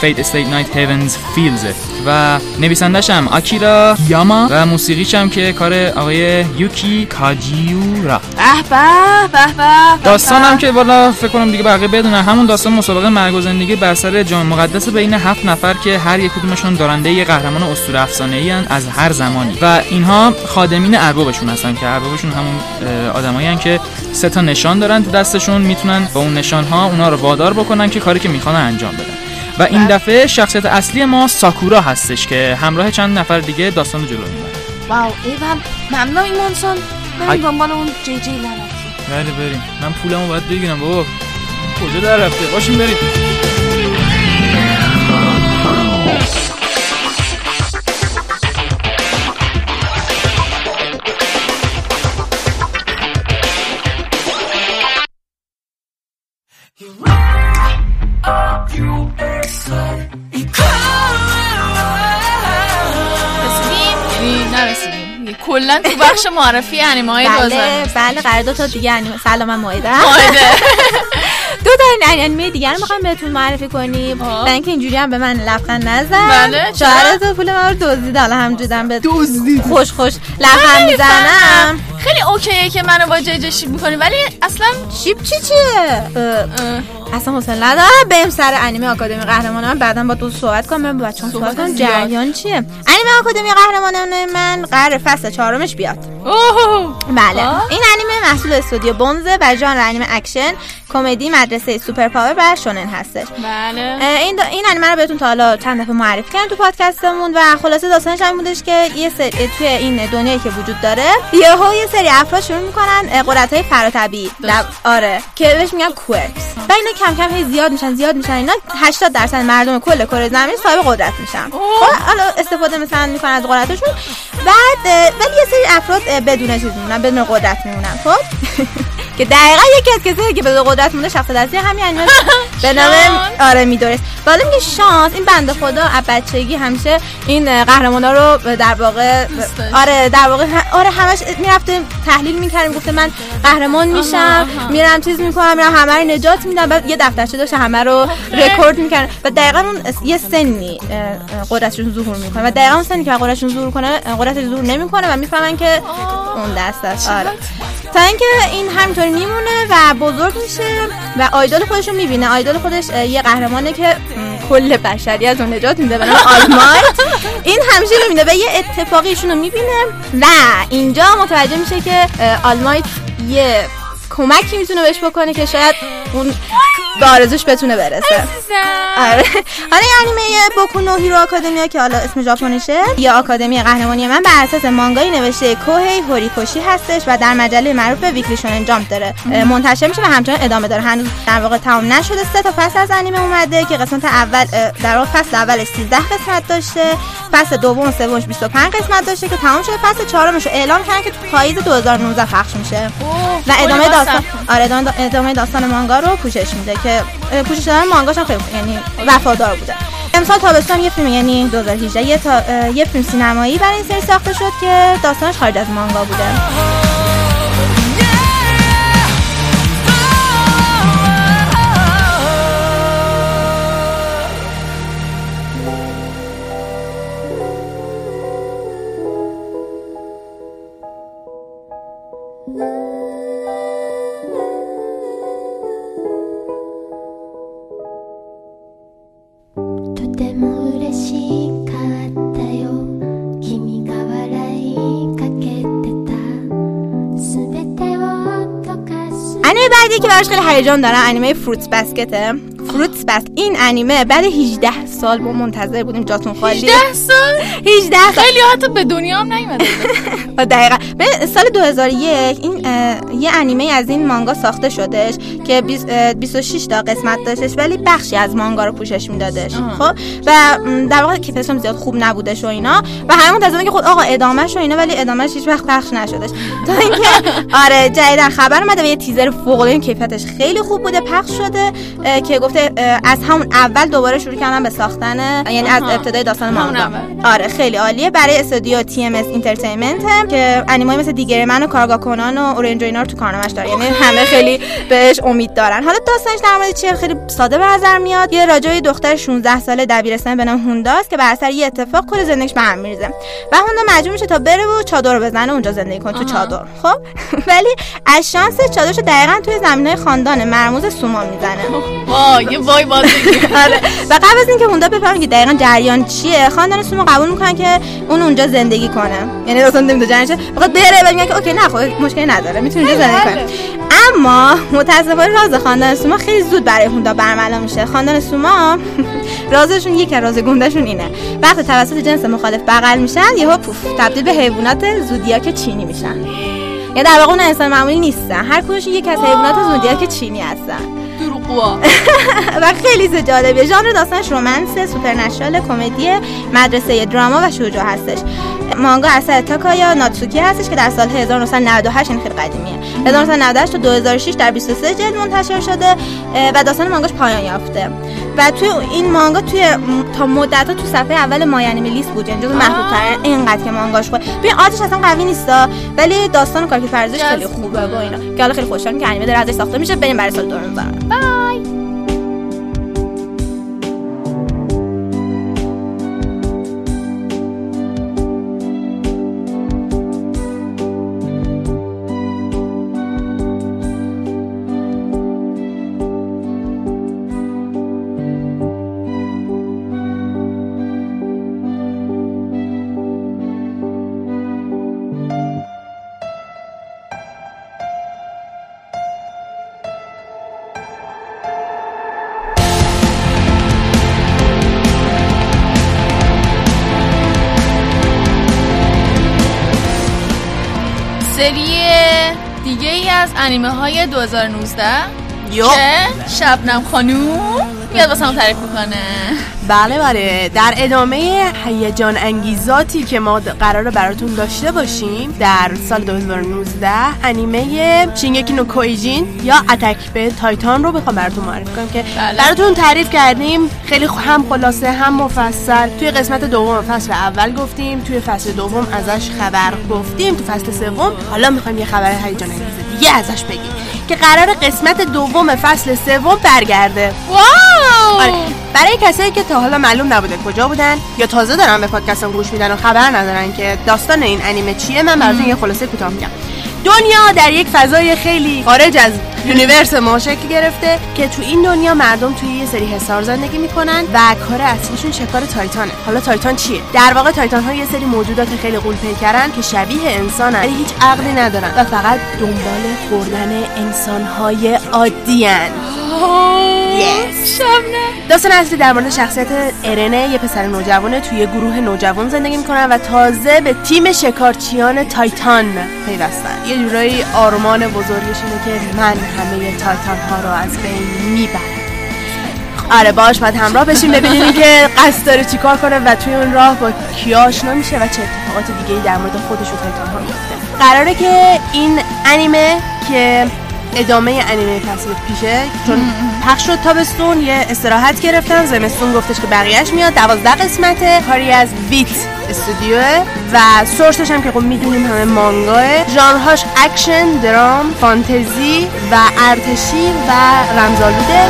Fate/stay night Heaven's Feel ه و نویسندش هم آکیرا یاما و موسیقیش هم که کار آقای یوکی کاجیورا. به به به به داستان هم که حالا فکر کنم دیگه بقیه بدونن همون داستان مسابقه مرگ و زندگی بر سر جام مقدس بین هفت نفر که هر یک کدومشون دارنده یه قهرمان اسطوره افسانه‌ای از هر زمانی. و اینها خادمین اربابشون هستن که اربابشون همون آدمایی که سه تا نشان دارن تو دستشون می‌تونن با اون نشان ها اونا رو وادار بکنن که کاری که می‌خوان انجام بدن. و این دفعه شخصیت اصلی ما ساکورا هستش که همراه چند نفر دیگه داستان رو جلو می‌بره. واو ایول ممنون ایمانسان ای. بریم دنبال اون جی جی لعنتی. بله بریم. من پولمو باید بگیرم بابا. کجا در رفته؟ باشیم بریم. رسیدیم. یعنی کلا تو بخش معرفی انیمه های بله بله قرار دو تا دیگه انیمه سلام من مایده مایده. دو تا انیمه دیگر رو می‌خوایم بهتون معرفی کنیم. آه. برای اینکه اینجوری هم به من لبخند نزن. بله،؟ شوهر تو پول من رو دزدید. حالا همجوری به خوش خوش لبخند می‌زنم. خیلی OK ه که منو با جی ship می‌کنی ولی اصلا ship چی چیه؟ اه، اصلا حوصله ندارم. بریم سر انیمه آکادمی قهرمان من بعدا با دو صحبت کنم با بچه‌ها صحبت کنم. جریان چیه؟ انیمه آکادمی قهرمانان من قرار فصل چهارمش بیاد. اوه بله. این انیمه محصول استودیو بونزه و ژانر انیمه اکشن کمدی مدرسه super power و شونن هستش. بله. این دا این انیمه رو بهتون تا حالا چند دفعه معرفی کردم تو پادکستمون و خلاصه داستانش این بودش که یه سری توی این دنیایی که وجود داره یهو یه سری افراد شروع می‌کنن قدرت های فراطبیعی. آره که بهش میگن کوئرکس و اینا کم کم هی زیاد میشن زیاد میشن. اینا 80 درصد مردم کل کره زمین صاحب قدرت میشن. خب حالا استفاده مثلا می‌کنن از قدرتشون. بعد ولی یه سری افراد بدون چیز میمونن بدون قدرت میمونن. خب؟ که دقیقا یکی از کسایی که به قدرت مونده شخص دستی همین انیمه به نام آره می‌دونست. ولی میگه شانس. این بنده خدا از بچگی همیشه این قهرمانا رو در واقع آره در واقع آره همش می‌رفته تحلیل می‌کردیم گفته من قهرمان میشم میرم چیز می‌کنم میرم همه رو نجات میدم. بعد یه دفترچه داشته همه رو رکورد می‌کردن و دقیقا اون یه سنی قدرتشون ظهور می‌کنه. و دقیقا اون سنی که قدرتشون ظهور کنه قدرتش ظهور نمی‌کنه و می‌فهمن که اون دست است. آره. تا اینکه این همینطوری میمونه و بزرگ میشه و آیدول خودش رو می‌بینه. آیدول خودش یه قهرمانه که کل بشریت رو نجات میده به نام آلمایت. این همیشه می‌بینه و یه اتفاقی ایشون رو می‌بینه. و اینجا متوجه میشه که اه، All Might یه کمکی می‌تونه بهش بکنه که شاید اون به آرزوش بتونه برسه. آره. حالا انیمه بوکو نو هیرو آکادمیا که حالا اسم ژاپنیشه. یا آکادمی قهرمانی من بر اساس مانگایی نوشته کوهی هوریکوشی هستش و در مجله معروف Weekly Shonen Jump داره. منتشر میشه و همچنان ادامه داره. هنوز در واقع تمام نشده. سه تا فصل از انیمه اومده که قسمت اول در واقع فصل اولش 13 قسمت داشته. فصل دوم و سومش 25 قسمت داشته که تمام شده. فصل چهارمش اعلام کردن که تو پاییز 2019 پخش میشه. و ادامه کلی داستان واسه. آره ادامه, ادامه داستان مانگا رو پوشش میده که پوشش دادن مانگاش هم خیلی یعنی وفادار بوده امسال تابستان یه فیلم یعنی 2018 یه, تا، یه فیلم سینمایی برای این سری ساخته شد که داستانش خارج از مانگا بوده براش خیلی هیجان دارم انیمه فروتس بسکته فروتس بسکت این انیمه بعد 18 سال ما منتظر بودیم جاتون خالی. 18 سال؟ 18 سال خیلی حتی به دنیا هم نیومده. دقیقا. به سال 2001 این یه انیمه از این مانگا ساخته شدش که بیس- اه، 26 تا قسمت داشتش ولی بخشی از مانگا رو پوشش میدادش. خب؟ و در واقع کیفش هم زیاد خوب نبودش و اینا. و همه منتظرن که خود آقا ادامهش و اینا ولی ادامهش هیچ وقت پخش نشدش تا اینکه آره جدیدا خبر اومده و یه تیزر فوق العاده. کیفیتش خیلی خوب بوده پخش شده که گفته از همون اول دوباره شروع کردن به ساختن یعنی از. ابتدای داستان همون مانگا. آره خیلی عالیه برای استودیو TMS Entertainment هم که انیمه‌های مثل D.Gray-man و کارآگاه کنان و Orange اینا رو تو کارنامش داره یعنی همه خیلی بهش امید دارن. حالا داستانش در مورد چیه؟ خیلی ساده به نظر میاد. یه یه دختر 16 ساله دبیرستان به نام هونداست که بر اثر یه اتفاق کل زندگیش به هم میریزه. و هوندا مجبور میشه تا بره و چادر بزنه اونجا زندگی کنه تو چادر. خب؟ ولی از شانس چادرش رو دقیقا توی زمینای خاندان مرموز سوما می‌زنه. وای یه وای بازی. آره. و قبل از اینکه هوندا بفهمه که دقیقا جریان چیه خاندان سومو قبول می‌کنن که اون اونجا زندگی کنه یعنی اصلا نمی‌دونه چیه فقط بره و میگن که اوکی نه خب مشکلی نداره. می‌تونه اونجا زندگی کنه اما متاسفانه راز خاندان سوما خیلی زود برای هوندا برملا میشه. خاندان سوما رازشون یک از راز گندهشون اینه. وقتی توسط جنس مخالف بغل میشن یهو پوف تبدیل به حیوانات زودیاک چینی میشن. یا در واقع اون انسان معمولی نیستن. هر کدومشون یک از حیوانات زودیاک چینی هستن. و خیلی جالبیه. ژانر داستانش رمانس سوپرنشرال کمدی مدرسه دراما و شجاع هستش. مانگا اثر تاکایا ناتسوکی هستش که در سال 1998 این خیلی قدیمیه. 1998 تا 2006 در 23 جلد منتشر شده و داستان مانگاش پایان یافته. و توی این مانگا توی تا مدت تو صفحه اول مای انیمه لیست بود. یعنی جزو محبوب ترین اینقدر که مانگاش خوبه ببین آرتش اصلا قوی نیستا ولی داستان و کارکتر پردازش خیلی خوبه با اینا. که حالا خیلی خوشحالم که انیمه داره ازش ساخته میشه. بریم برای سال 2019 سری دیگه ای از انیمه های 2019 یو. که شبنم خانوم میاد واسه تعریف می‌کنه بله بله. در ادامه هیجان انگیزاتی که ما قرار براتون داشته باشیم در سال 2019 انیمه شینگکی نو کویجین یا اتک به تایتان رو بخوام براتون معرفی کنم که براتون تعریف کردیم. خیلی هم خلاصه هم مفصل. توی قسمت دوم فصل اول گفتیم توی فصل دوم ازش خبر گفتیم. تو فصل سوم حالا می‌خوایم یه خبر هیجان انگیز دیگه ازش بگیم. که قرار قسمت دوم فصل سوم برگرده. wow! آره. برای کسایی که تا حالا معلوم نبوده کجا بودن یا تازه دارن به پادکستم گوش میدن و خبر ندارن که داستان این انیمه چیه من براتون یه خلاصه کوتاه میگم. دنیا در یک فضای خیلی خارج از universe ما شکل گرفته که تو این دنیا مردم توی یه سری حصار زندگی می‌کنن و کار اصلیشون شکار تایتانه. حالا تایتان چیه؟ در واقع تایتان ها یه سری موجودات خیلی غول پیکرن که شبیه انسانن. ولی هیچ عقلی ندارن. و فقط دنبال خوردن انسان های عادیان Yes. داستان اصلی در مورد شخصیت ارنه یه پسر نوجوانه توی گروه نوجوان زندگی می‌کنن و تازه به تیم شکارچیان تایتان پیوستن. یه جورایی آرمان بزرگش اینه که من همه تایتان ها رو از بین می‌برم. آره باش باید همراه بشیم ببینیم که قصد داره چیکار کنه و توی اون راه با کیا آشنا میشه و چه اتفاقات دیگه ای در مورد خودش و تایتان ها میفته قراره که این انیمه که ادامه انیمه فصل پیشه چون پخش شد تابستون یه استراحت گرفتن زمستون گفتش که بقیهش میاد. دوازده قسمته کاری از Wit استودیوه و source ش هم که خب می‌دونیم همه مانگاه. ژانرهاش اکشن درام فانتزی و ارتشی و رمزآلوده.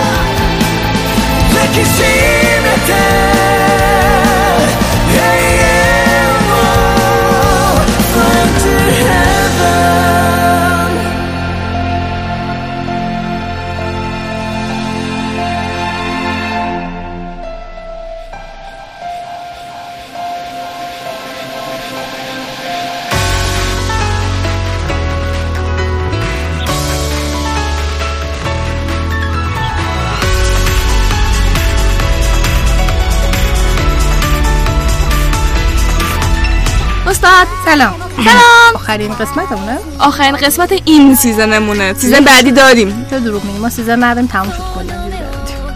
سلام. سلام. آخرین قسمتمونه؟ آخرین قسمت این season مونه. season بعدی داریم. تو دروغ میگی؟ ما season نداریم تموم شد کلا.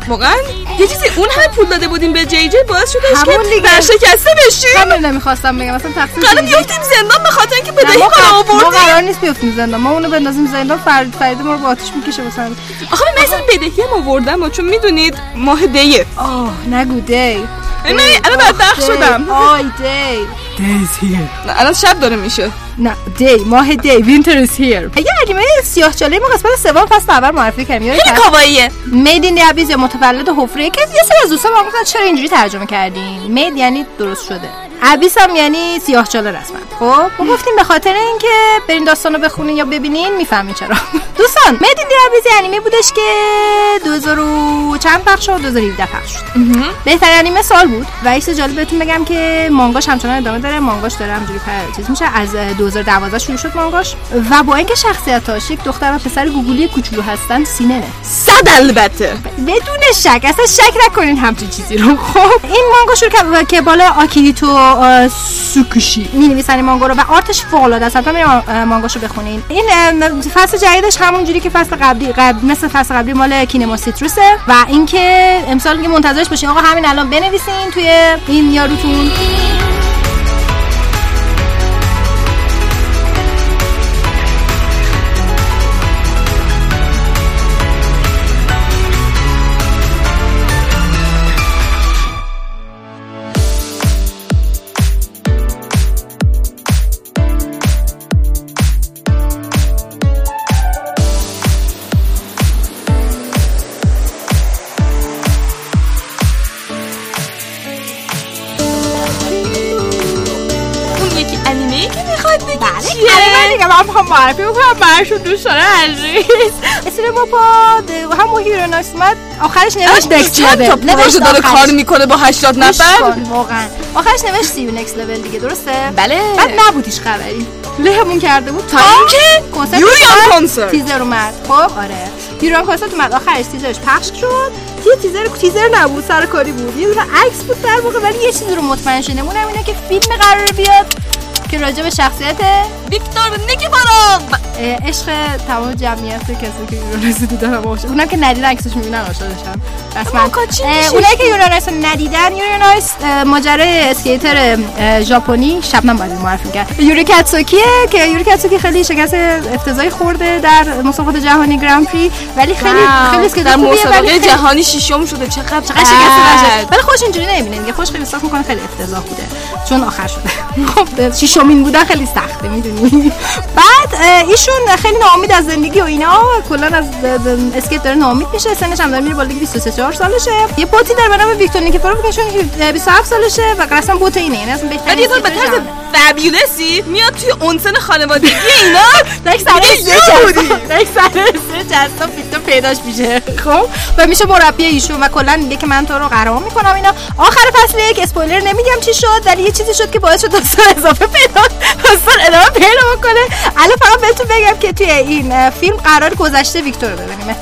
واقعا یه چیزی اون هم پول داده بودیم به جی جی باعث شدش همون که دیگه. ورشکسته بشیم. همین نمی‌خواستم بگم. مثلا تقصیر جی. بیفتیم زندان به خاطر اینکه بدهی ما ما قرار- ما آوردیم قرار نیست بیفتیم زندان. ما اونو بندازیم زندان فرد فرید ما رو با آتیش می‌کشه مثلا آخه من مثلا بدهی هم آوردم و چون می‌دونید ماه دیه. آه نگو die. من الان بعد بخش شدم. I die. نه، الان شب داره میشه. نه دی ماه the winter is here یه انیمه سیاه چاله ما قسمت سوم فصل اول معرفی کردیم خیلی؟ kawaii ه. Made in the Abyss یا متولد حفره که یه سری از دوستان ما گفتن چرا اینجوری ترجمه کردین made یعنی درست شده. abyss هم یعنی سیاه چاله رسما خب ما گفتیم به خاطر اینکه برین داستانو بخونین یا ببینین می‌فهمین چرا. دوستان Made in the Abyss انیمه بودش که 2000 و چند پخش شد 2017 پخش شد بهترین انیمه سال بود. و چیز جالب بهتون بگم که مانگاش همچنان ادامه داره. مانگاش داره همجوری پر- چیز میشه. از 2012 شروع شد مانگاش. و با اینکه شخصیتاش یک دختر و پسر گوگولی کوچولو هستن سیننه صد البته. بدون شک. اصلا شک نکنین همچین چیزی رو. خب این مانگا شروع که بالا آکیریتو سوکوشی. می نویسن مانگا رو و آرتش فوق العاده است. حتما مانگاشو بخونین این فصل جدیدش همون جوری که فصل قبلی قبل مثل فصل قبلی مال کینما سیتروسه و اینکه امسال دیگه منتظرش باشین. آقا همین الان بنویسین توی این یاروتون. من دیگه من می‌خوام معرفی بکنم براشون دوستان عزیز اسم ما با همون هیروناسمت آخرش نوشت تا لول پروژه داره کار می‌کنه با 80 گوش نفر واقعا آخرش نوشت سی نکست لول دیگه درسته بله بعد نبود هیچ خبری لهمون کرده بود تا اینکه کنسرت یوریان کنسرت. تیزر اومد خب آره یوریان کنسرت اومد آخرش تیزرش پخش شد یه تیزر تیزر نبود سرکاری بود یه عکس بود در واقع ولی یه چیزی رو مطمئن شدم اونم اینه که فیلم قرار بیاد که راجع به شخصیت ویکتور نیکیفورov اه، عشق تمام جمعیت کسی که یورانوس دیدن باشه. اونم که ندیدن عکسش می‌بینن رسما. چی اه، میشه؟ اونایی که یورانوس رو ندیدن یورانوس اه، ماجرای اسکیتر ژاپنی شبنم باید معرفی کرد یوری کاتسوکیه که یوری کاتسوکی خیلی شکست افتضاحی خورده در مسابقات جهانی گرند پری. ولی خیلی خیلی اسکیتر در مسابقه جهانی ششم شده. چقدر چقدر شکست ولی خوش اینجوری نمی‌بینه. دیگه خوش خیلی احساس می‌کنه خیلی افتضاح بوده. چون آخر شده. خب شیشمین بودن خیلی سخته می‌دونی؟ بعد ایشون خیلی ناامید از زندگی و اینا کلا از اسکیت داره ناامید میشه سنش هم داره میره بالا 23 4 سالشه. یه بوتی داره به نام ویکتور نیکیفورو که ایشون 27 سالشه و اصلا بوت اینه یعنی اصلا ولی یه به طرز جهان. فبیولسی میاد توی اونسن خانوادگی اینا. یک سر یه بودی یک سر جذاب ویکتور پیداش میشه. خب و میشه مربی ایشون و کلا میگه که من تو رو قهرمان می‌کنم اینا. آخر فصل یک اسپویلر نمیگم چی شد ولی یه چیزی شد که باعث شد داستان اضافه پیدا داستان ادامه پیدا بکنه الان فقط بهتون بگم که توی این فیلم قرار گذشته ویکتور رو ببینیم.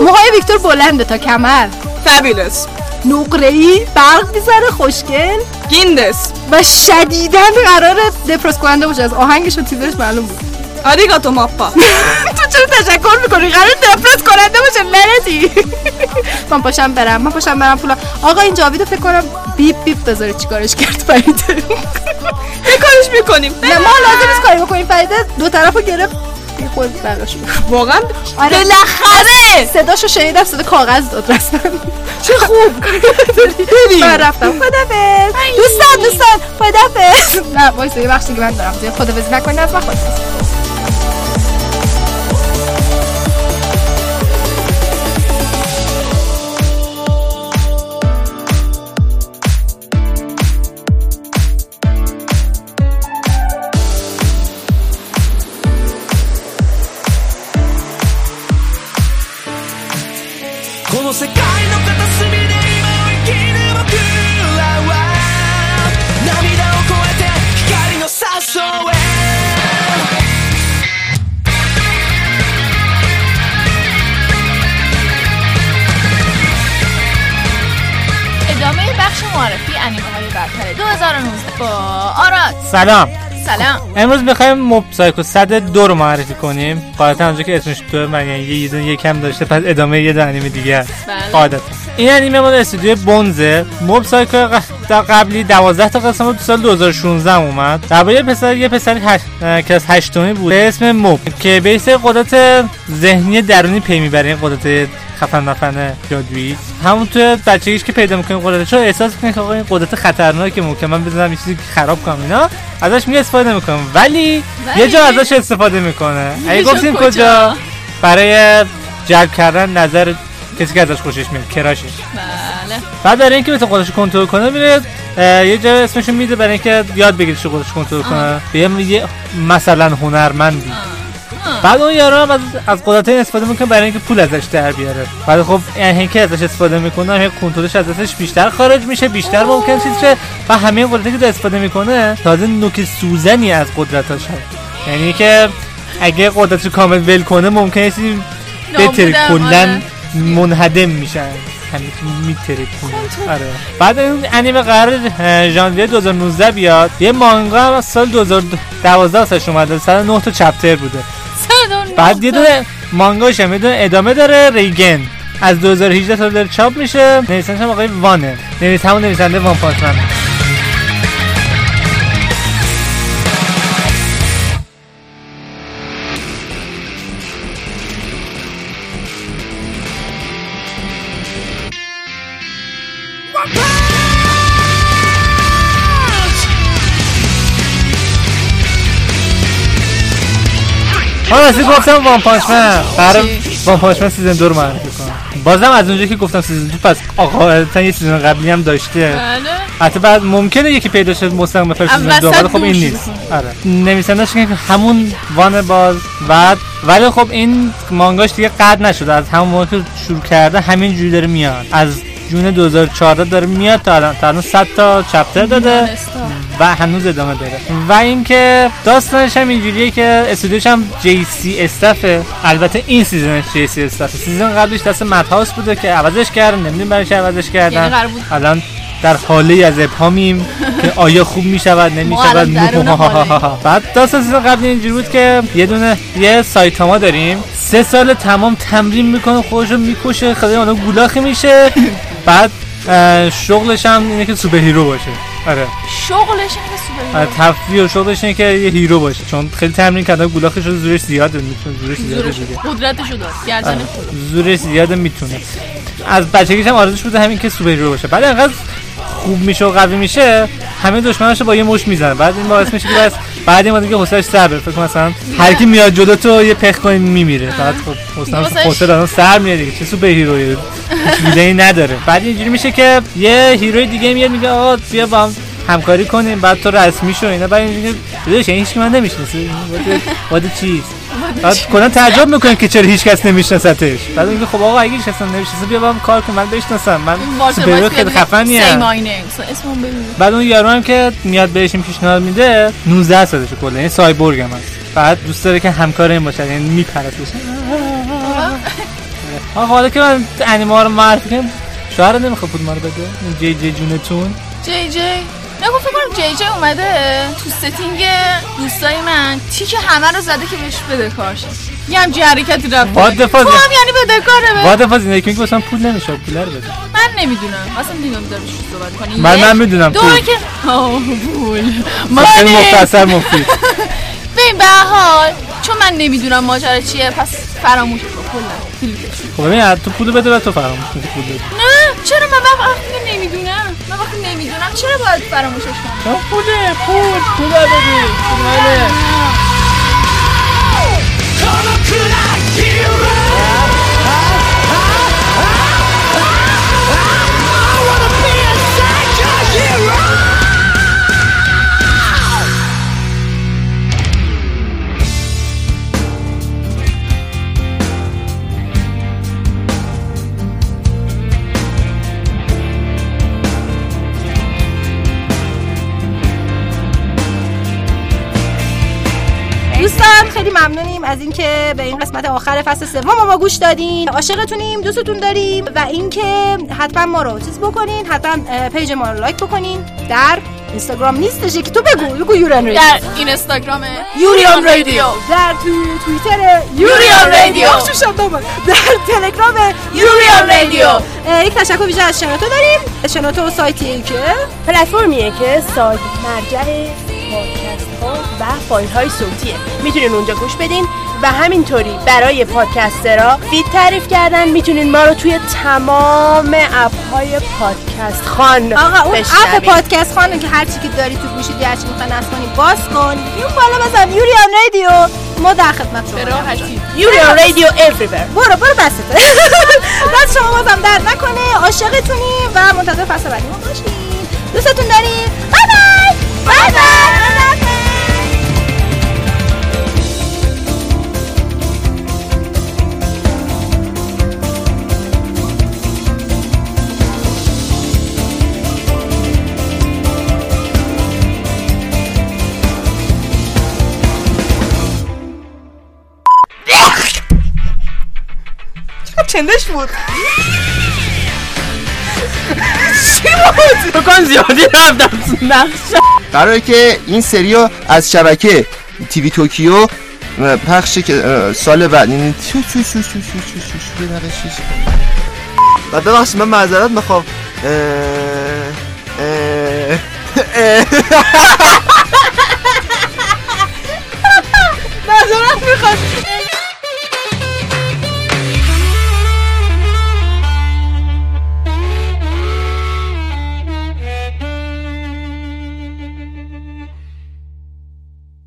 موهای ویکتور بلنده تا کمر. فبیولس نقره ای برق می‌زنه خوشگل. گیندس و شدیداً قرار دپرس کننده باشه. از آهنگش و تیزرش معلوم بود. آریگاتو ماپا تو چرا تشکر می‌کنی؟ قرار دپرس کننده باشه لعنتی من پاشم برم من پاشم برم پولا. آقا این جاویدو فکر کنم بیپ بیپ بذاره چیکارش کرد فریده یه کارش می‌کنیم. نه ما لازم نیست کاری بکنیم. فریده دو طرفو گرفت. دیگه خود برداشت واقعا آره. بالاخره. صداشو شنیدم صدا کاغذ داد رسما. چه خوب. من رفتم. خدافظ دوستان دوستان. خدافظ نه وایسا یه بخشی که من دارم. خدافظ نکنید از من خدافظ「سلام. سلام. امروز می‌خوایم موب سایکو 102 رو معرفی کنیم. قاعدتا اونجا که اسمش تو من یعنی یه دونه یکم داشته پس ادامه یه دونه انیمه دیگه. بله. قاعدتا. این انیمه مال استودیو بونزه موب سایکو قبلی 12 تا قسمت بود تو سال 2016 اومد. درباره پسر یه پسر هش... از هشتمی بود به اسم موب که بیس قدرت ذهنی درونی پی می‌بره. این قدرت خفن مفن جادویی همون تو بچگیش که پیدا می‌کنه قدرتشو احساس می‌کنه که آقا این قدرت خطرناکه ممکن من بزنم یه چیزی که خراب کنم اینا؟ ازش می استفاده می‌کنه ولی, یه جا ازش استفاده می‌کنه. اگه گفتیم کجا؟ برای جلب کردن نظر کسی که ازش خوشش میاد کراشش بله. بعد برای اینکه بتونه خودش کنترل کنه میره یه جا اسمشو میده برای اینکه یاد بگیره چه خودش کنترل کنه. به یه- یه مثلا هنرمندی. بعد اون یارو هم از, از قدرت این استفاده می‌کنه برای اینکه پول ازش در بیاره. بعد خب یعنی اینکه ازش استفاده می‌کنه همه کنترلش از دستش بیشتر خارج میشه بیشتر ممکن چیز شه و همه قدرتی که استفاده می‌کنه تازه نوک سوزنی از قدرتاش هست. یعنی که اگه قدرتش رو کامل ول کنه ممکنه چیزی بتره نابودم، کلا. منهدم میشن. میتره کنه. آره. بعد این انیمه قرار ژانویه 2019 بیاد. یه مانگا هم از سال 2012 واسش اومده. 109 تا چپتر بوده. بعد یه دونه مانگاش هم دونه ادامه داره ریگن. از 2018 تا داره چاپ میشه. نویسنده هم آقای وانه. نویس همون نویسنده وان پانچمن آره راستی گفتم One Punch Man قرار One Punch Man season دو رو معرفی کنم. بازم از اونجایی که گفتم season دو پس آقا یه season قبلی هم داشته. بله. حتی بعد ممکنه یکی پیدا شد مستقیم بفرست season دو ولی خب این نیست. آره. نویسندش که همون One باز بعد ولی خب این مانگاش دیگه قد نشده. از همون موقع که شروع کرده همین جوری داره میاد. از June 2014 داره میاد تا الان تا الان 100 تا chapter داده. و هنوز ادامه داره. و اینکه داستانش هم اینجوریه که استودیوش هم J.C. Staff ه البته این season ش J.C. Staff ه season قبلش دست Madhouse بوده که عوضش کردن. نمی‌دونم برای چه عوضش یعنی کردن. الان در حاله از ابهامیم که آیا خوب ما الان درون حاله. بعد داستان season قبل اینجوری بود که یه دونه یه سایتاما داریم. سه سال تمام تمرین می‌کنه خودش رو می‌کشه خیلی آدم گولاخی میشه. بعد شغلش هم اینه که superhero باشه. آره. شغلش اینه که سوپر آره، تفریح و شغلش اینه که یه hero باشه. چون خیلی تمرین کرده گولاخش رو زورش زیاده می‌تونه زورش زیاده دیگه قدرتشو داد گردن آره. خود زورش زیاده می‌تونه. از بچگیش هم آرزوش بوده همین که superhero باشه. بعد انقدر خوب میشه و قوی میشه همه دشمناش رو با یه مشت می‌زنه بعد این باعث میشه که بس بعد این دیگه حوصله‌اش سر بره. فکر مثلا هر کی میاد جلو تو یه پخ کنی میمیره. بعد خب دیگه حوصله آدم سر میاد دیگه. چه superhero یی ایده نداره. بعد اینجوری میشه که یه hero ی دیگه میاد میگه آقا بیا با هم همکاری کنیم بعد تو رسمی شو اینا بعد اینجوری داداش این هیچ من نمی‌شناسه. what چیز؟ بعد کلا تعجب می‌کنه که چرا هیچ کس نمیشناستش بعد میگه خب آقا اگه کس نمی‌شناسه بیا با هم کار کن من بشناسم. من سوپر خیلی خفنی بگو بعد اون یارو هم که میاد بهش این پیشنهاد میده 19 سالشه کلا یعنی سایبورگ هم هست. بعد دوست داره که همکار این باشه یعنی میپرستش آقا حالا که من انیمه ها رو معرفی کنم شوهر نمی‌خواد پول ما رو بده. این جی جی جونتون. جی جی. نگو فکر کنم جی جی اومده تو ستینگ دوستای من. تیک همه رو زده که بهش بده کارش. یه همچین حرکتی رفت. the fuck؟ تو هم یعنی بده کاره به. واد فاز اینه که مثلا پول نمیشه پول رو بده. من نمی‌دونم. اصلا داره چی صحبت کنی من- من می‌دونم دو پول. که پول. مانی. مختصر مفید. ببین به حال چون من نمی‌دونم ماجرا چیه پس فراموش کن. کلا. خب ببین تو پول بده و تو فراموش کنی پول بده. نه چرا من وقتی نمی‌دونم؟ من وقتی نمی‌دونم. چرا باید فراموشش کنم؟ چون پوله پول پول بده پول از اینکه به این قسمت آخر فصل سوم ما گوش دادین. عاشقتونیم دوستتون داریم و اینکه حتما ما رو چیز بکنین حتما page ما رو like بکنین. در اینستاگرام نیستش که تو بگو بگو یوران رادیو. در این اینستاگرام یوریان رادیو. در تو توییتر یوریان رادیو. در تلگرام یوریان رادیو. یک تشکر ویژه از شنوتو داریم. شنوتو سایتیه که؟ پلتفرمیه که سایت مرجع پادکست ها و فایل های صوتیه. می‌تونین اونجا گوش بدین و همینطوری برای پادکسترها فید تعریف کردن. می‌تونین ما رو توی تمام اپ های پادکست خان آقا اون اپ. پادکست خانه که هر چی که داری تو گوشی هر چی می‌خوای نصب کنی باز کن. اون بالا بزن. یوریان رادیو. ما در خدمت شما یوریان رادیو everywhere. برو برو بسته دست شما بازم درد نکنه. عاشقتونی و منتظر فصل بعدی ما باشین. دوستتون داریم. Pa, pa! Zaczynaj śmut! Śmut! To koniec, nie prawda, na قراره که این سری از شبکه تیوی توکیو پخش سال بعد یعنی و ببخشید من معذرت می‌خوام